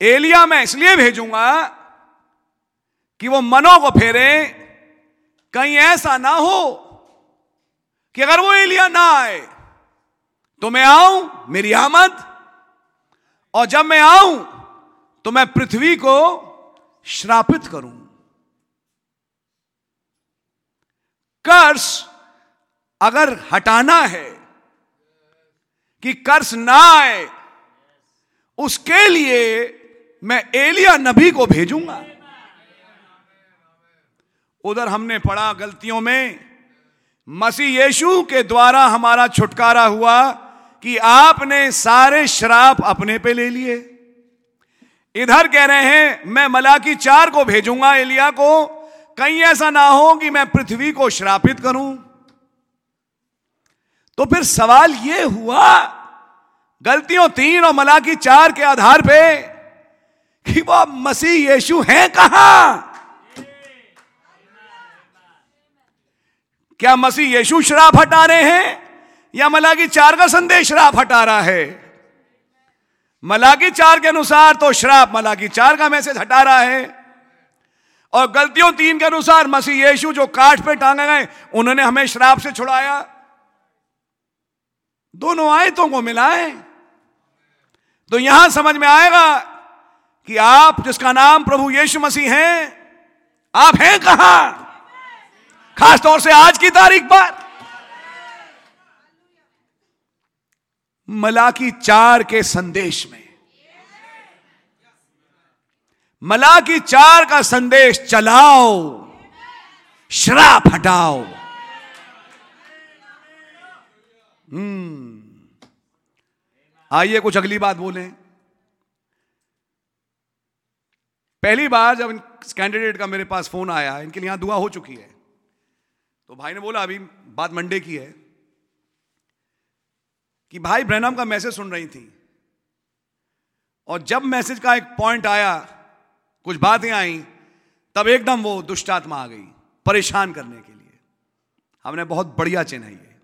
एलिया मैं इसलिए भेजूँगा कि वो मनों को फेरे, कहीं ऐसा ना हो कि अगर वो एलिया ना आए तो मैं आऊँ, मेरी आमद, और जब मैं आऊँ तो मैं पृथ्वी को श्रापित करूँ। कर्स अगर हटाना है कि कर्स ना आए, उसके लिए मैं एलिया नबी को भेजूँगा। उधर हमने पढ़ा गलतियों में, मसीह यीशु के द्वारा हमारा छुटकारा हुआ कि आपने सारे श्राप अपने पे ले लिए। इधर कह रहे हैं, मैं मलाकी चार को भेजूँगा एलिया को, कहीं ऐसा ना हो कि मैं पृथ्वी को श्रापित करूँ। तो फिर सवाल यह हुआ, गलतियों तीन और मलाकी चार के आधार पे कि वो मसीह यीशु हैं कहाँ? क्या मसीह यीशु शराब हटा रहे हैं? या मलाकी चार का संदेश श्राप हटा रहा है? मलाकी चार के अनुसार तो श्राप मलाकी चार का मैसेज हटा रहा है। और गलतियों तीन के अनुसार मसीह यीशु जो काठ पे टांगे गए, उन्होंने हमें श्राप से छुड़ाया। दोनों आयतों को मिलाए। तो यहाँ समझ में आएगा कि आप जिसका नाम प्रभु यीशु मसीह हैं, आप हैं कहाँ? खास तौर से आज की तारीख पर। मलाकी चार के संदेश में। मलाकी चार का संदेश, चलाओ, श्राप हटाओ। हम्म आइए कुछ अगली बात बोले। पहली बार जब कैंडिडेट का मेरे पास फ़ोन आया, इनके लिए यहाँ दुआ हो चुकी है। तो भाई ने बोला, अभी बात मंडे की है। कि भाई ब्रैनम का मैसेज सुन रही थी। और जब मैसेज का एक पॉइंट आया, कुछ बातें आई, तब एकदम वो दुष्टात्मा आ गई, परेशान करने के लिए। हमने बहुत बढ़िया चिन्ह है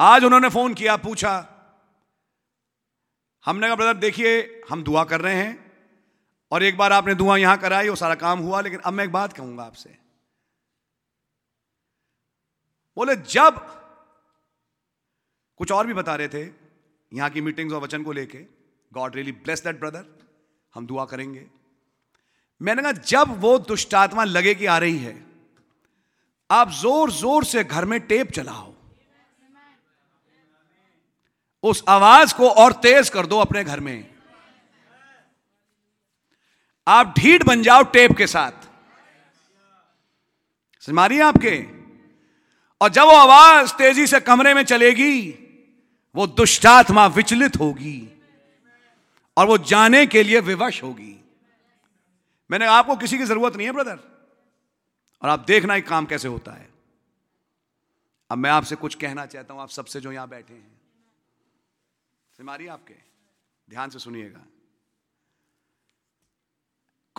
आज उन्होंने फ़ोन किया, पूछा, हमने कहा ब्रदर देखिए, हम दुआ कर रहे हैं और एक बार आपने दुआ यहाँ कराई, वो सारा काम हुआ, लेकिन अब मैं एक बात कहूँगा आपसे। बोले, जब कुछ और भी बता रहे थे यहाँ की मीटिंग्स और वचन को लेके God really bless that brother हम दुआ करेंगे। मैंने कहा, जब वो दुष्टात्मा लगे कि आ रही है, आप ज़ोर ज़ोर से घर में टेप चलाओ। उस आवाज़ को और तेज कर दो अपने घर में। आप ढीठ बन जाओ टेप के साथ। समझ आपके? और जब वो आवाज़ तेज़ी से कमरे में चलेगी, वो दुष्टात्मा विचलित होगी और वो जाने के लिए विवश होगी। मैंने आपको किसी की ज़रूरत नहीं है ब्रदर और आप देखना एक काम कैसे होता है। अब मैं आपसे कुछ कहना चाहता हूँ, आप सबसे जो यहाँ बैठे हैं। सिमारी आपके? ध्यान से सुनिएगा।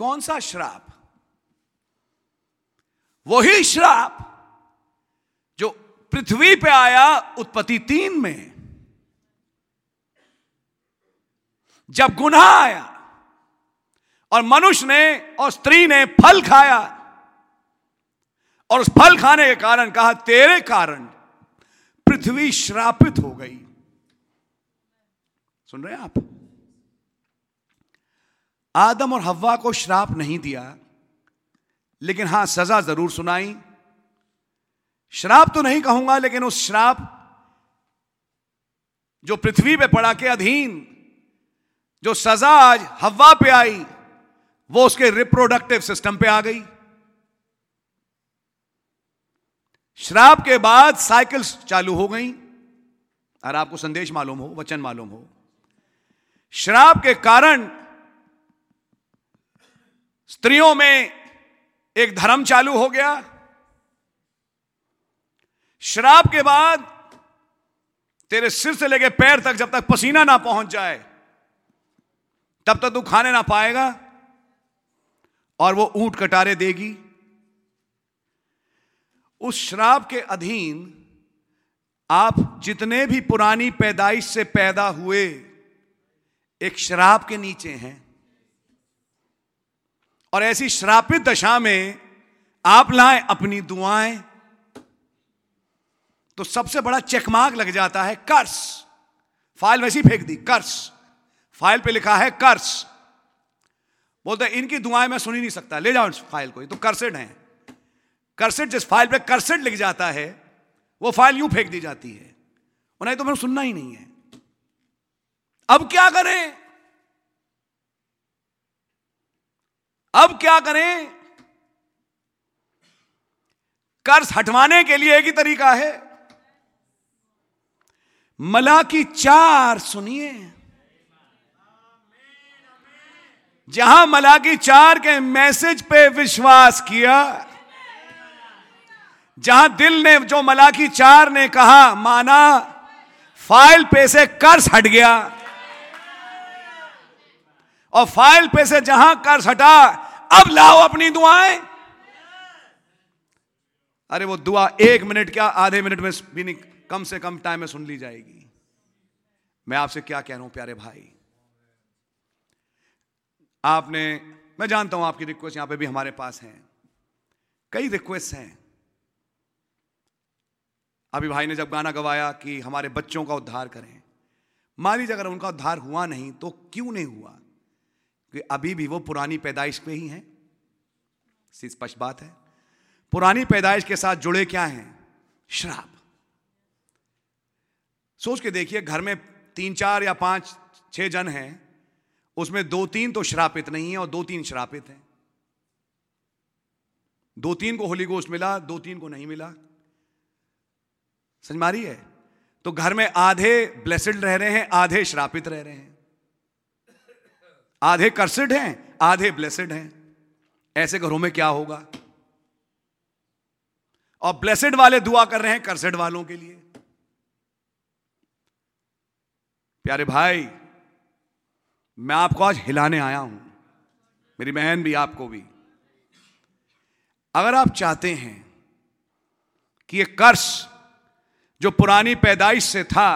कौन सा श्राप? वही श्राप जो पृथ्वी पे आया उत्पत्ति तीन में। जब गुनाह आया और मनुष्य ने और स्त्री ने फल खाया और उस फल खाने के कारण कहा, तेरे कारण पृथ्वी श्रापित हो गई। सुन रहे हैं आप? आदम और हवा को श्राप नहीं दिया, लेकिन हाँ, सजा ज़रूर सुनाई। श्राप तो नहीं कहूँगा, लेकिन उस श्राप जो पृथ्वी पे पड़ा के अधीन, जो सजा आज हवा पे आई, वो उसके रिप्रोडक्टिव सिस्टम पे आ गई। श्राप के बाद साइकिल्स चालू हो गई, और आपको संदेश मालूम हो, वचन मालूम हो। श्राप के कारण स्त्रियों में एक धर्म चालू हो गया। शराब के बाद तेरे सिर से लेके पैर तक जब तक पसीना ना पहुँच जाए, तब तक तू खाने ना पाएगा और वो ऊँट कटारे देगी। उस शराब के अधीन आप जितने भी पुरानी पैदाइश से पैदा हुए, एक शराब के नीचे हैं। और ऐसी श्रापित दशा में आप लाएँ अपनी दुआएँ तो सबसे बड़ा चेकमार्क लग जाता है कर्स फ़ाइल वैसी फेंक दी कर्स फ़ाइल पे लिखा है कर्स बोलते इनकी दुआएँ मैं सुन ही नहीं सकता। ले जाओ इस फ़ाइल को, ये तो कर्सेड है। कर्सेड जिस फ़ाइल पे कर्सेड लिख जाता है, वो फ़ाइल यूँ फेंक दी जाती है। उन्हें तो मैंने सुनना ही नहीं है। अब क्या करें? अब क्या करें? कर्ज हटवाने के लिए एक ही तरीका है। मला की चार सुनिए। जहाँ मलाकी चार के मैसेज पे विश्वास किया, जहाँ दिल ने, जो मलाकी चार ने कहा, माना, फ़ाइल पे से कर्ज हट गया। और फ़ाइल पे से जहाँ कर्ज हटा अब लाओ अपनी दुआएँ। अरे वो दुआ एक मिनट क्या, आधे मिनट में भी नहीं, कम से कम टाइम में सुन ली जाएगी। मैं आपसे क्या कह रहा हूँ, प्यारे भाई? आपने, मैं जानता हूँ आपकी रिक्वेस्ट यहाँ पे भी हमारे पास हैं। कई रिक्वेस्ट हैं। अभी भाई ने जब गाना गवाया कि हमारे बच्चों का उद्धार करें मान लीजिए अगर उनका उद्धार हुआ नहीं तो क्यों नहीं हुआ? कि अभी भी वो पुरानी पैदाइश पे ही हैं। स्पष्ट बात है। पुरानी पैदाइश के साथ जुड़े क्या हैं? श्राप। सोच के देखिए, घर में तीन, चार या पाँच, छह जन हैं, उसमें दो, तीन तो श्रापित नहीं है और दो, तीन श्रापित हैं। दो, तीन को होली गोस्ट मिला, दो, तीन को नहीं मिला। समझ मारी है? तो घर में आधे ब्लेसड रह रहे हैं, आधे श्रापित रह रहे हैं। आधे कर्सिड हैं, आधे ब्लेसड हैं। ऐसे घरों में क्या होगा? और ब्लेसड वाले दुआ कर रहे हैं कर्सेड वालों के लिए। प्यारे भाई, मैं आपको आज हिलाने आया हूँ, मेरी बहन भी आपको भी। अगर आप चाहते हैं कि ये कर्स जो पुरानी पैदाइश से था,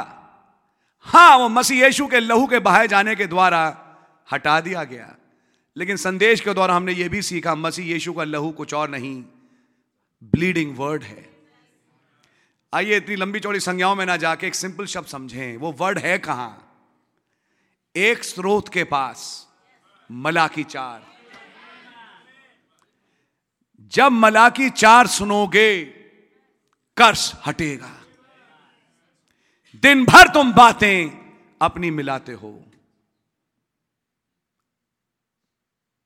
हाँ, वो मसीह यीशु के लहू के बहाए जाने के द्वारा हटा दिया गया। लेकिन संदेश के द्वारा हमने ये भी सीखा, मसीह यीशु का लहू कुछ और नहीं ब्लीडिंग वर्ड है। आइए इतनी लंबी चौड़ी संज्ञाओं में ना जाके एक सिंपल शब्द समझें, वो वर्ड है कहाँ? एक स्रोत के पास, मलाकी चार। जब मलाकी चार सुनोगे कर्स हटेगा। दिन भर तुम बातें अपनी मिलाते हो।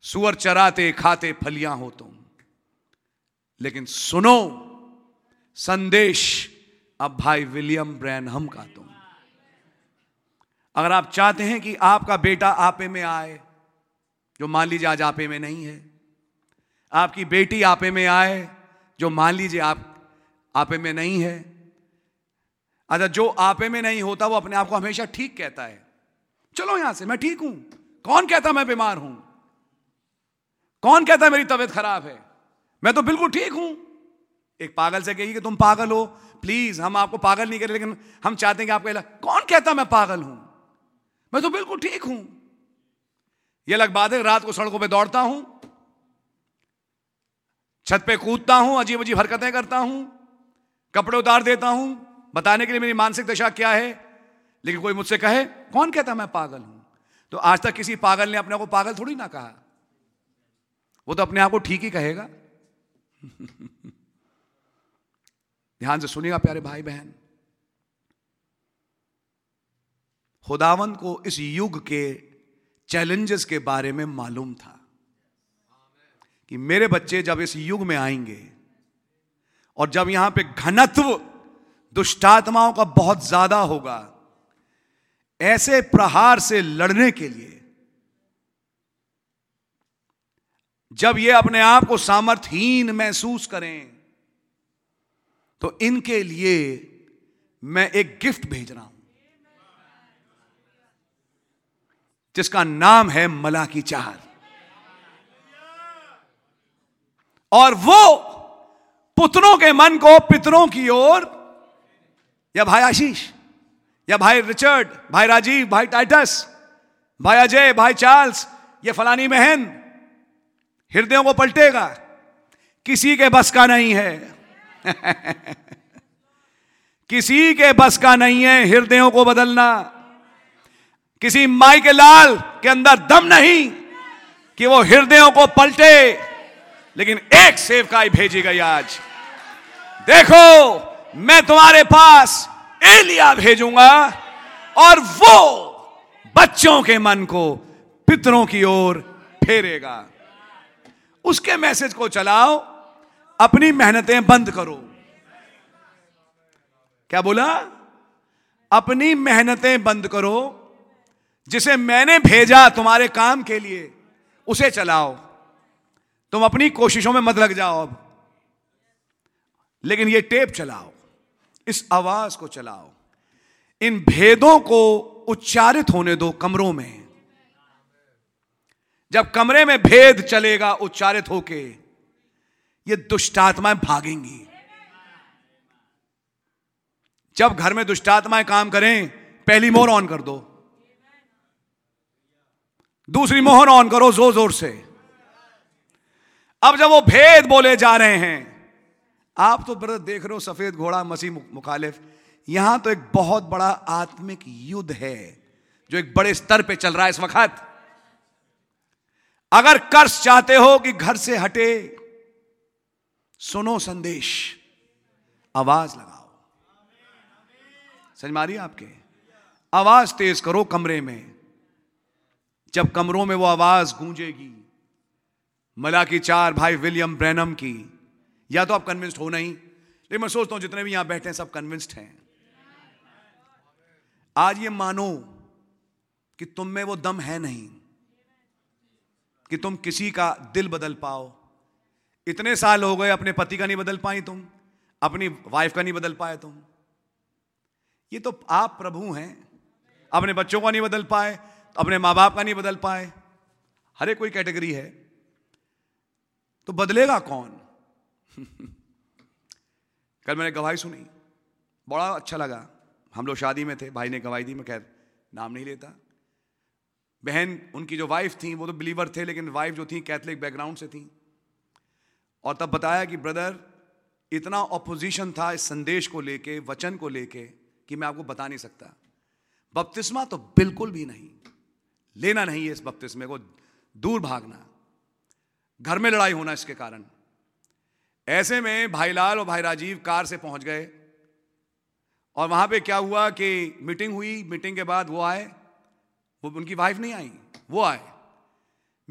सुअर चराते, खाते, फलियाँ हो तुम। लेकिन सुनो, संदेश, अब भाई विलियम ब्रैनहम का तुम। अगर आप चाहते हैं कि आपका बेटा आपे में आए, जो मान लीजिए आज आपे में नहीं है, आपकी बेटी आपे में आए, जो मान लीजिए आप, आपे में नहीं है अच्छा जो आपे में नहीं होता, वो अपने आप को हमेशा ठीक कहता है। चलो यहाँ से, मैं ठीक हूँ। कौन कहता मैं बीमार हूँ? कौन कहता है मेरी तबीयत खराब है? मैं तो बिल्कुल ठीक हूँ। एक पागल से कहिए कि तुम पागल हो। प्लीज़ हम आपको पागल नहीं करें, लेकिन हम चाहते हैं कि आपको कौन कहता मैं पागल हूँ? मैं तो बिल्कुल ठीक हूँ। यह अलग बात है रात को सड़कों पे दौड़ता हूँ, छत पे कूदता हूँ अजीब अजीब हरकतें करता हूँ, कपड़े उतार देता हूँ। बताने के लिए मेरी मानसिक दशा क्या है? लेकिन कोई मुझसे कहे, कौन कहता मैं पागल हूँ? तो आज तक किसी पागल ने अपने को पागल थोड़ी ना कहा। वो तो अपने आप को ठीक ही कहेगा। ध्यान से सुनिएगा प्यारे भाई बहन। खुदावन को इस युग के चैलेंजेस के बारे में मालूम था कि मेरे बच्चे जब इस युग में आएँगे और जब यहाँ पे घनत्व दुष्टात्माओं का बहुत ज़्यादा होगा, ऐसे प्रहार से लड़ने के लिए जब ये अपने आप को सामर्थहीन महसूस करें तो इनके लिए मैं एक गिफ्ट भेज रहा हूँ, जिसका नाम है मला की चार और वो पुत्रों के मन को पितरों की ओर, या भाई आशीष, या भाई रिचर्ड, भाई राजीव, भाई टाइटस, भाई अजय, भाई चार्ल्स, ये फलानी बहन हृदयों को पलटेगा। किसी के बस का नहीं है। किसी के बस का नहीं है हृदयों को बदलना। किसी माई के लाल के अंदर दम नहीं कि वो हृदयों को पलटे। लेकिन एक सेवकाई भेजी गई आज। देखो, मैं तुम्हारे पास एलिया भेजूँगा और वो बच्चों के मन को पितरों की ओर फेरेगा। उसके मैसेज को चलाओ, अपनी मेहनतें बंद करो। क्या बोला? अपनी मेहनतें बंद करो, जिसे मैंने भेजा तुम्हारे काम के लिए, उसे चलाओ। तुम अपनी कोशिशों में मत लग जाओ अब, लेकिन ये टेप चलाओ, इस आवाज़ को चलाओ। इन भेदों को उच्चारित होने दो कमरों में। जब कमरे में भेद चलेगा उच्चारित होके, ये दुष्टात्माएँ भागेंगी। जब घर में दुष्टात्माएँ काम करें, पहली मोहर ऑन कर दो। दूसरी मोहर ऑन करो ज़ोर ज़ोर से। अब जब वो भेद बोले जा रहे हैं, आप तो ब्रदर देख रहे हो सफ़ेद घोड़ा, मसीह मुखालिफ, यहाँ तो एक बहुत बड़ा आत्मिक युद्ध है, जो एक बड़े स्तर पे चल रहा है इस वक्त। अगर कर्ज चाहते हो कि घर से हटे, सुनो संदेश, आवाज़ लगाओ। समझ मारिए आपके? आवाज़ तेज करो कमरे में। जब कमरों में वो आवाज़ गूंजेगी मला की चार भाई विलियम ब्रैनम की, या तो आप कन्विंस्ड हो नहीं, लेकिन मैं सोचता हूँ जितने भी यहाँ बैठे हैं, सब कन्विंस्ड हैं। आज ये मानो कि तुम में वो दम है नहीं। कि तुम किसी का दिल बदल पाओ। इतने साल हो गए अपने पति का नहीं बदल पाई तुम, अपनी वाइफ का नहीं बदल पाए तुम। ये तो आप प्रभु हैं। अपने बच्चों का नहीं बदल पाए, अपने माँ बाप का नहीं बदल पाए। हर एक कोई कैटेगरी है। तो बदलेगा कौन? कल मैंने गवाही सुनी। बड़ा अच्छा लगा। हम लोग शादी में थे, भाई ने गवाही दी, मैं खैर नाम नहीं लेता। बहन, उनकी जो वाइफ थी, वो तो बिलीवर थे, लेकिन वाइफ जो थी कैथलिक बैकग्राउंड से थी। और तब बताया कि ब्रदर इतना ऑपोजिशन था इस संदेश को लेके, वचन को लेके, कि मैं आपको बता नहीं सकता। बपतिस्मा तो बिल्कुल भी नहीं। लेना नहीं है इस बपतिस्मे को, दूर भागना। घर में लड़ाई होना इसके कारण। ऐसे में भाई लाल और भाई राजीव कार से पहुँच गए। और वहाँ पे क्या हुआ कि मीटिंग हुई, मीटिंग के बाद वो आए। वो उनकी वाइफ नहीं आई, वो आए।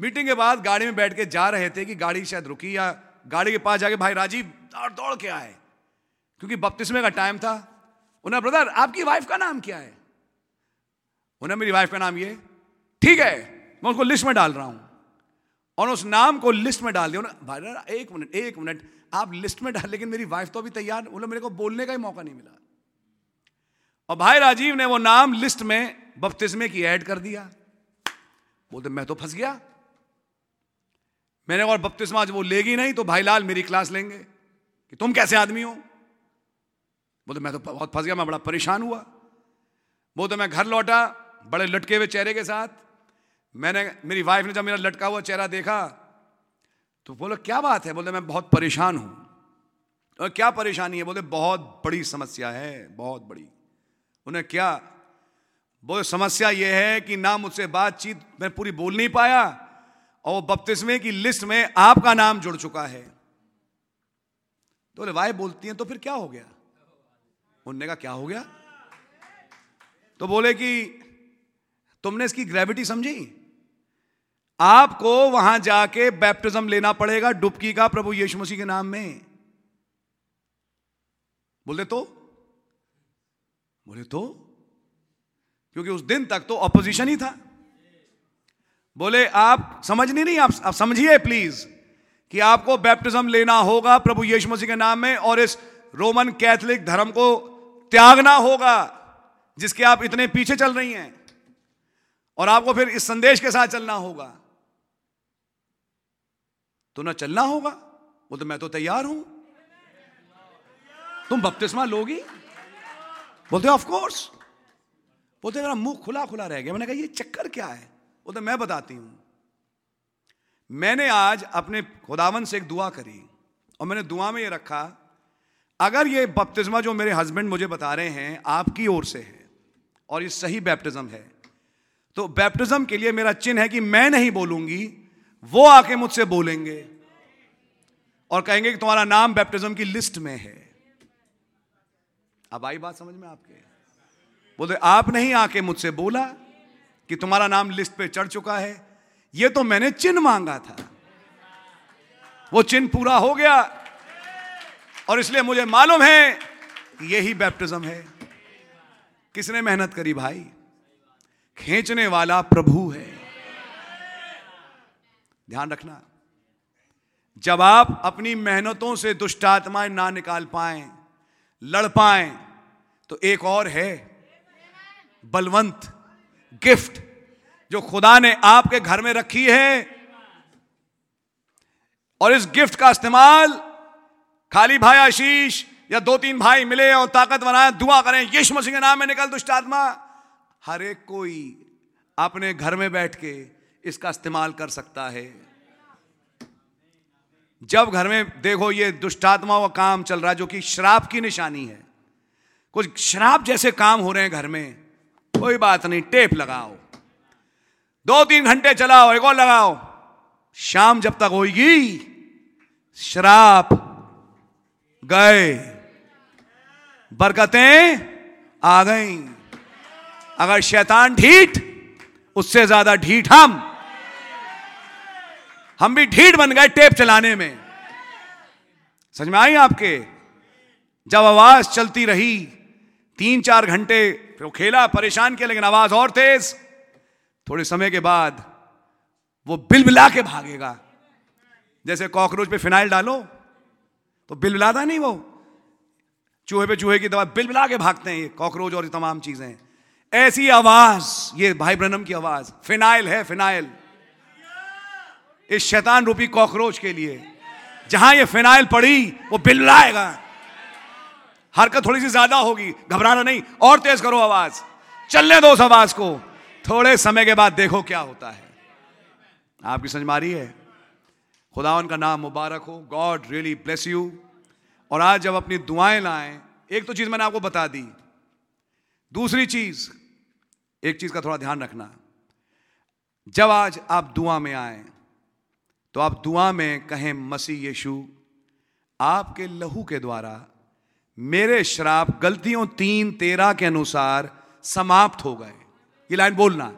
मीटिंग के बाद गाड़ी में बैठ के जा रहे थे कि गाड़ी शायद रुकी या गाड़ी के पास जाके भाई राजीव दौड़ दौड़ के आए। क्योंकि बपतिस्मे का टाइम था। उन्हें ब्रदर, आपकी वाइफ का नाम क्या है? उन्हें मेरी वाइफ का नाम ये ठीक है, मैं उसको लिस्ट में डाल रहा हूँ। और उस नाम को लिस्ट में डाल दिया। भाई एक मिनट एक मिनट आप लिस्ट में डाल लेकिन मेरी वाइफ तो अभी तैयार, बोले, मेरे को बोलने का ही मौका नहीं मिला। और भाई राजीव ने वो नाम लिस्ट में बपतिस्मे की ऐड कर दिया। बोलते, मैं तो फंस गया। मैंने और बपतिस्मा जब वो लेगी नहीं तो भाई लाल मेरी क्लास लेंगे। कि, तुम कैसे आदमी हो? बोलते, मैं तो बहुत फंस गया, मैं बड़ा परेशान हुआ। बोलते, मैं घर लौटा, बड़े लटके हुए चेहरे के साथ। मैंने, मेरी वाइफ ने जब मेरा लटका हुआ चेहरा देखा तो बोलो, क्या बात है? बोले मैं बहुत परेशान हूँ। और क्या परेशानी है? बोले बहुत बड़ी समस्या है, बहुत बड़ी। उन्हें क्या वो समस्या यह है कि ना मुझसे बातचीत मैं पूरी बोल नहीं पाया और बपतिस्मे की लिस्ट में आपका नाम जुड़ चुका है। तो वाई बोलती हैं तो फिर क्या हो गया? उनने का, क्या हो गया? तो बोले कि, तुमने इसकी ग्रेविटी समझी? आपको वहाँ जाके बैप्टिज्म लेना पड़ेगा डुबकी का प्रभु यीशु मसीह के नाम में। बोले तो? बोले तो? क्योंकि उस दिन तक तो ऑपोजिशन ही था। बोले आप समझनी नहीं आप, आप समझिए प्लीज़ कि आपको बैप्टिज्म लेना होगा प्रभु यीशु मसीह के नाम में और इस रोमन कैथलिक धर्म को त्यागना होगा जिसके आप इतने पीछे चल रही हैं। और आपको फिर इस संदेश के साथ चलना होगा। तो ना चलना होगा वो तो मैं तो तैयार हूँ। तुम बपतिस्मा लोगी? बोलते ऑफ़ कोर्स बोलते मेरा मुँह खुला खुला रह गया। मैंने कहा, ये चक्कर क्या है? बोलते मैं बताती हूँ। मैंने आज अपने खुदावन से एक दुआ करी और मैंने दुआ में ये रखा, अगर ये बपतिस्मा जो मेरे हस्बैंड मुझे बता रहे हैं, आपकी ओर से है और ये सही बैप्टिज्म है तो बैप्टिज्म के लिए मेरा चिन्ह है कि मैं नहीं बोलूँगी, वो आके मुझसे बोलेंगे और कहेंगे कि तुम्हारा नाम बैप्टिज्म की लिस्ट में है। अब आई बात समझ में आपके? बोले, आप नहीं आके मुझसे बोला कि तुम्हारा नाम लिस्ट पे चढ़ चुका है? ये तो मैंने चिन्ह मांगा था। वो चिन्ह पूरा हो गया। और इसलिए मुझे मालूम है यही बैप्टिज्म है। किसने मेहनत करी भाई? खींचने वाला प्रभु है। ध्यान रखना। जब आप अपनी मेहनतों से दुष्ट आत्माएँ ना निकाल पाए, लड़ पाए तो एक और है। बलवंत, गिफ्ट, जो खुदा ने आपके घर में रखी है। और इस गिफ्ट का इस्तेमाल खाली भाई आशीष या दो तीन भाई मिले और ताकत बनाए, दुआ करें, यीशु मसीह के नाम में निकल दुष्ट आत्मा हर एक कोई अपने घर में बैठ के इसका इस्तेमाल कर सकता है। जब घर में देखो ये दुष्टात्मा का काम चल रहा है, जो कि शराब की निशानी है। कुछ शराब जैसे काम हो रहे हैं घर में। कोई बात नहीं टेप लगाओ। दो तीन घंटे चलाओ, एक और लगाओ। शाम जब तक होगी शराब गए। बरकतें आ गई। अगर शैतान ढीठ, उससे ज़्यादा ढीठ हम। हम भी ढीठ बन गए टेप चलाने में। समझ में आई आपके? जब आवाज़ चलती रही, तीन चार घंटे फिर वो खेला, परेशान किया, लेकिन आवाज़ और तेज। थोड़े समय के बाद वो बिलबिला के भागेगा। जैसे कॉकरोच पे फिनाइल डालो तो बिलबिलाता नहीं वो। चूहे पे चूहे की दवा बिलबिला के भागते हैं ये कॉकरोच और तमाम चीज़ें। ऐसी आवाज़, ये भाई ब्रनम की आवाज़, फिनाइल है, फिनाइल। इस शैतान रूपी कॉकरोच के लिए, जहाँ ये फिनाइल पड़ी, वो बिलबिलाएगा। हरकत थोड़ी सी ज़्यादा होगी, घबराना नहीं, और तेज करो आवाज़। चलने दो उस आवाज़ को। थोड़े समय के बाद देखो क्या होता है। आपकी समझ मारी है? खुदावन का नाम मुबारक हो। God really bless you. और आज जब अपनी दुआएँ लाएँ, एक तो चीज़ मैंने आपको बता दी। दूसरी चीज़, एक चीज़ का थोड़ा ध्यान रखना। जब आज आप दुआ में आए तो आप दुआ में कहें, मसीह यीशु, आपके लहू के द्वारा मेरे श्राप गलतियों तीन तेरह के अनुसार समाप्त हो गए। ये लाइन बोलना।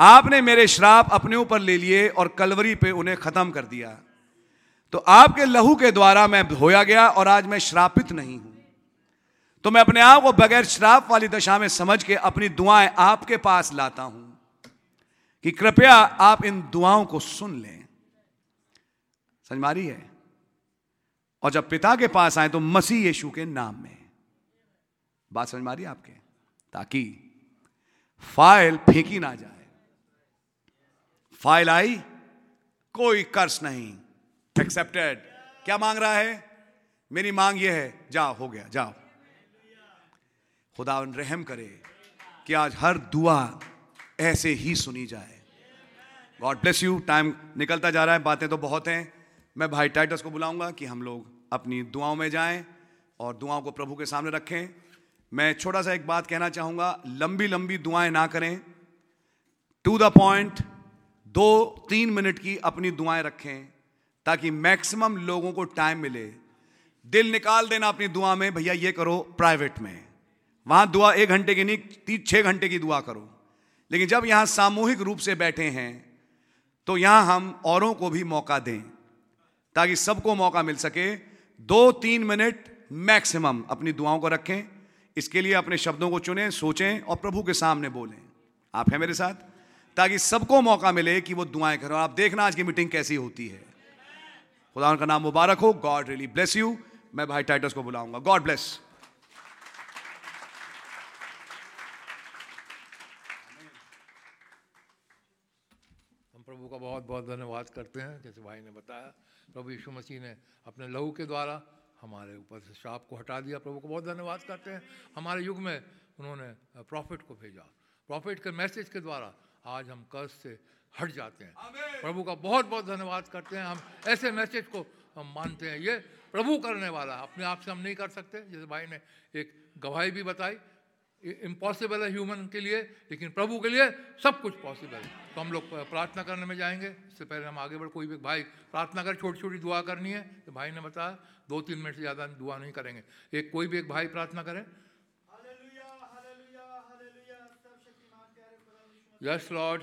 आपने मेरे श्राप अपने ऊपर ले लिए और कलवरी पे उन्हें खत्म कर दिया। तो आपके लहू के द्वारा मैं धोया गया और आज मैं श्रापित नहीं हूँ। तो मैं अपने आप को बगैर श्राप वाली दशा में समझ के अपनी दुआएँ आपके पास लाता हूँ कि कृपया आप इन दुआओं को सुन लें। समझ मारी है? और जब पिता के पास आए तो मसीह यीशु के नाम में। बात समझ मारी आपके? ताकि फ़ाइल फेंकी ना जाए। फ़ाइल आई, कोई कर्ज नहीं। एक्सेप्टेड क्या मांग रहा है? मेरी मांग यह है, जाओ, हो गया, जाओ। खुदा रहम करे कि आज हर दुआ ऐसे ही सुनी जाए। गॉड ब्लेस यू टाइम निकलता जा रहा है, बातें तो बहुत हैं। मैं भाई टाइटस को बुलाऊँगा कि हम लोग अपनी दुआओं में जाएँ और दुआओं को प्रभु के सामने रखें। मैं छोटा सा एक बात कहना चाहूँगा, लंबी लंबी दुआएँ ना करें। टू द पॉइंट दो तीन मिनट की अपनी दुआएँ रखें ताकि मैक्सिमम लोगों को टाइम मिले। दिल निकाल देना अपनी दुआ में, भैया, ये करो प्राइवेट में। वहाँ दुआ एक घंटे की नहीं, तीन, छह घंटे की दुआ करो। लेकिन जब यहाँ सामूहिक रूप से बैठे हैं तो यहाँ हम औरों को भी मौका दें। ताकि सबको मौका मिल सके। दो तीन मिनट मैक्सिमम अपनी दुआओं को रखें, इसके लिए अपने शब्दों को चुनें, सोचें और प्रभु के सामने बोलें। आप हैं मेरे साथ? ताकि सबको मौका मिले कि वो दुआएँ करें। आप देखना आज की मीटिंग कैसी होती है। खुदा का नाम मुबारक हो। God really bless you. मैं भाई टाइटस को बुलाऊँगा। God bless. हम प्रभु का बहुत बहुत धन्यवाद करते हैं, जैसे भाई ने बताया। प्रभु यीशु मसीह ने अपने लहू के द्वारा हमारे ऊपर से श्राप को हटा दिया। प्रभु को बहुत धन्यवाद करते हैं। हमारे युग में उन्होंने प्रॉफिट को भेजा। प्रॉफिट के मैसेज के द्वारा आज हम कर्ज से हट जाते हैं। प्रभु का बहुत बहुत धन्यवाद करते हैं। हम ऐसे मैसेज को हम मानते हैं। ये प्रभु करने वाला है। अपने आप से हम नहीं कर सकते। जैसे भाई ने एक गवाही भी बताई इम्पॉसिबल है ह्यूमन के लिए लेकिन प्रभु के लिए सब कुछ पॉसिबल है। तो हम लोग प्रार्थना करने में जाएँगे। इससे पहले हम आगे बढ़ कोई भी भाई प्रार्थना कर छोटी छोटी दुआ करनी है तो भाई ने बताया दो तीन मिनट से ज़्यादा दुआ नहीं करेंगे। एक कोई भी एक भाई प्रार्थना करें। Yes Lord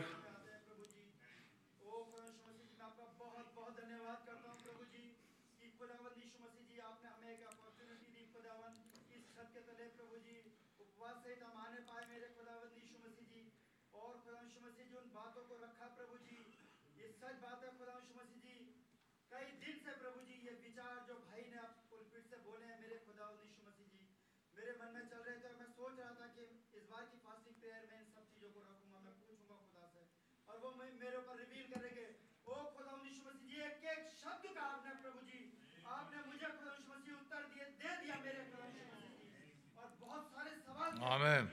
Amen.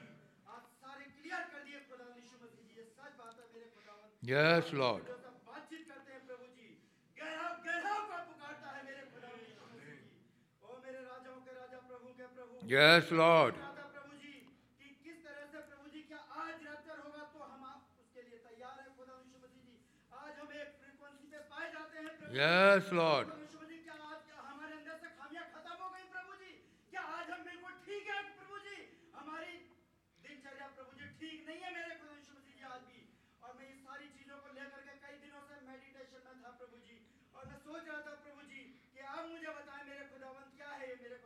Yes, Lord. Yes, Lord. Yes, Lord. सोच रहा था प्रभु जी कि आप मुझे बताएँ मेरे खुदावंत क्या है मेरे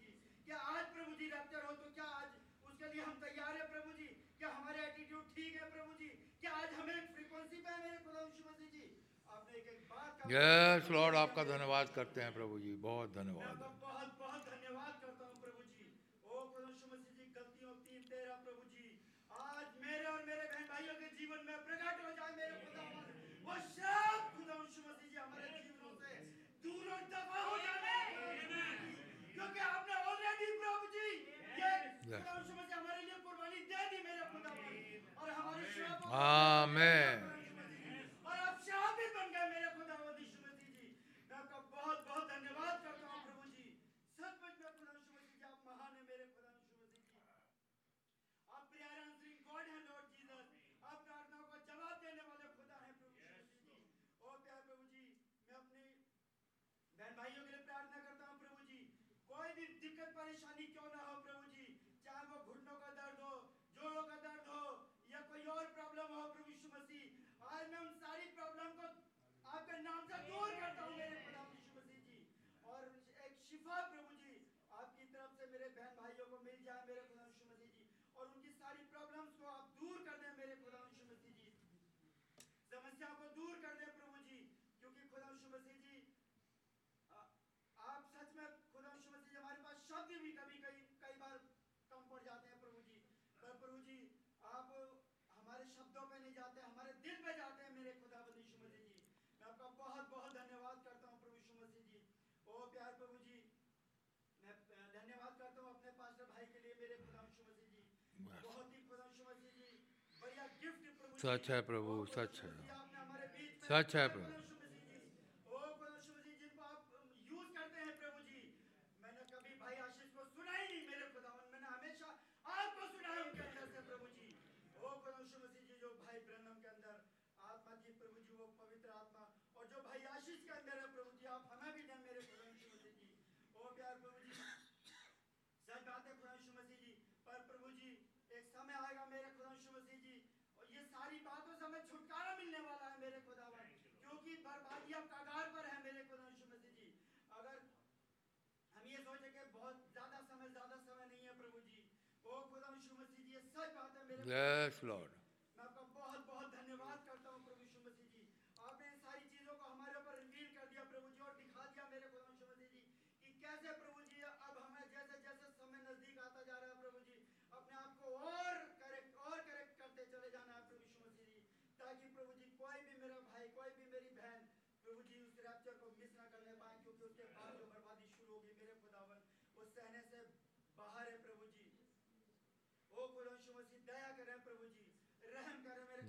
जी। क्या आज प्रभु जी हो तो क्या आज उसके लिए हम तैयार है प्रभु जी? क्या हमारे एटीट्यूड ठीक है प्रभु जी? क्या आज हमें फ्रीक्वेंसी पे है मेरे जी? यस लॉर्ड आपका धन्यवाद करते हैं प्रभु जी। बहुत धन्यवाद। तो बहुत बहुत धन्यवाद करता हूँ प्रभु जी। ओ प्रभु जी तेरा प्रभु जी। आज मेरे और मेरे बहन भाइयों के जीवन में प्रकट हो जाए मेरे मैं सच है प्रभु सच है। सच है प्रभु। yes, Lord. कैसे प्रभु जी अब हमें जैसे जैसे समय नज़दीक आता जा रहा है प्रभु जी अपने आप को और करेक्ट और करेक्ट करते चले जाना है प्रभु यीशु मसीह जी ताकि प्रभु जी कोई भी मेरा भाई कोई भी मेरी बहन प्रभु जी उस रैप्चर को मिस ना करने पाए क्योंकि उसके बाद जो बर्बादी शुरू होगी मेरे खुदावन उस सहने से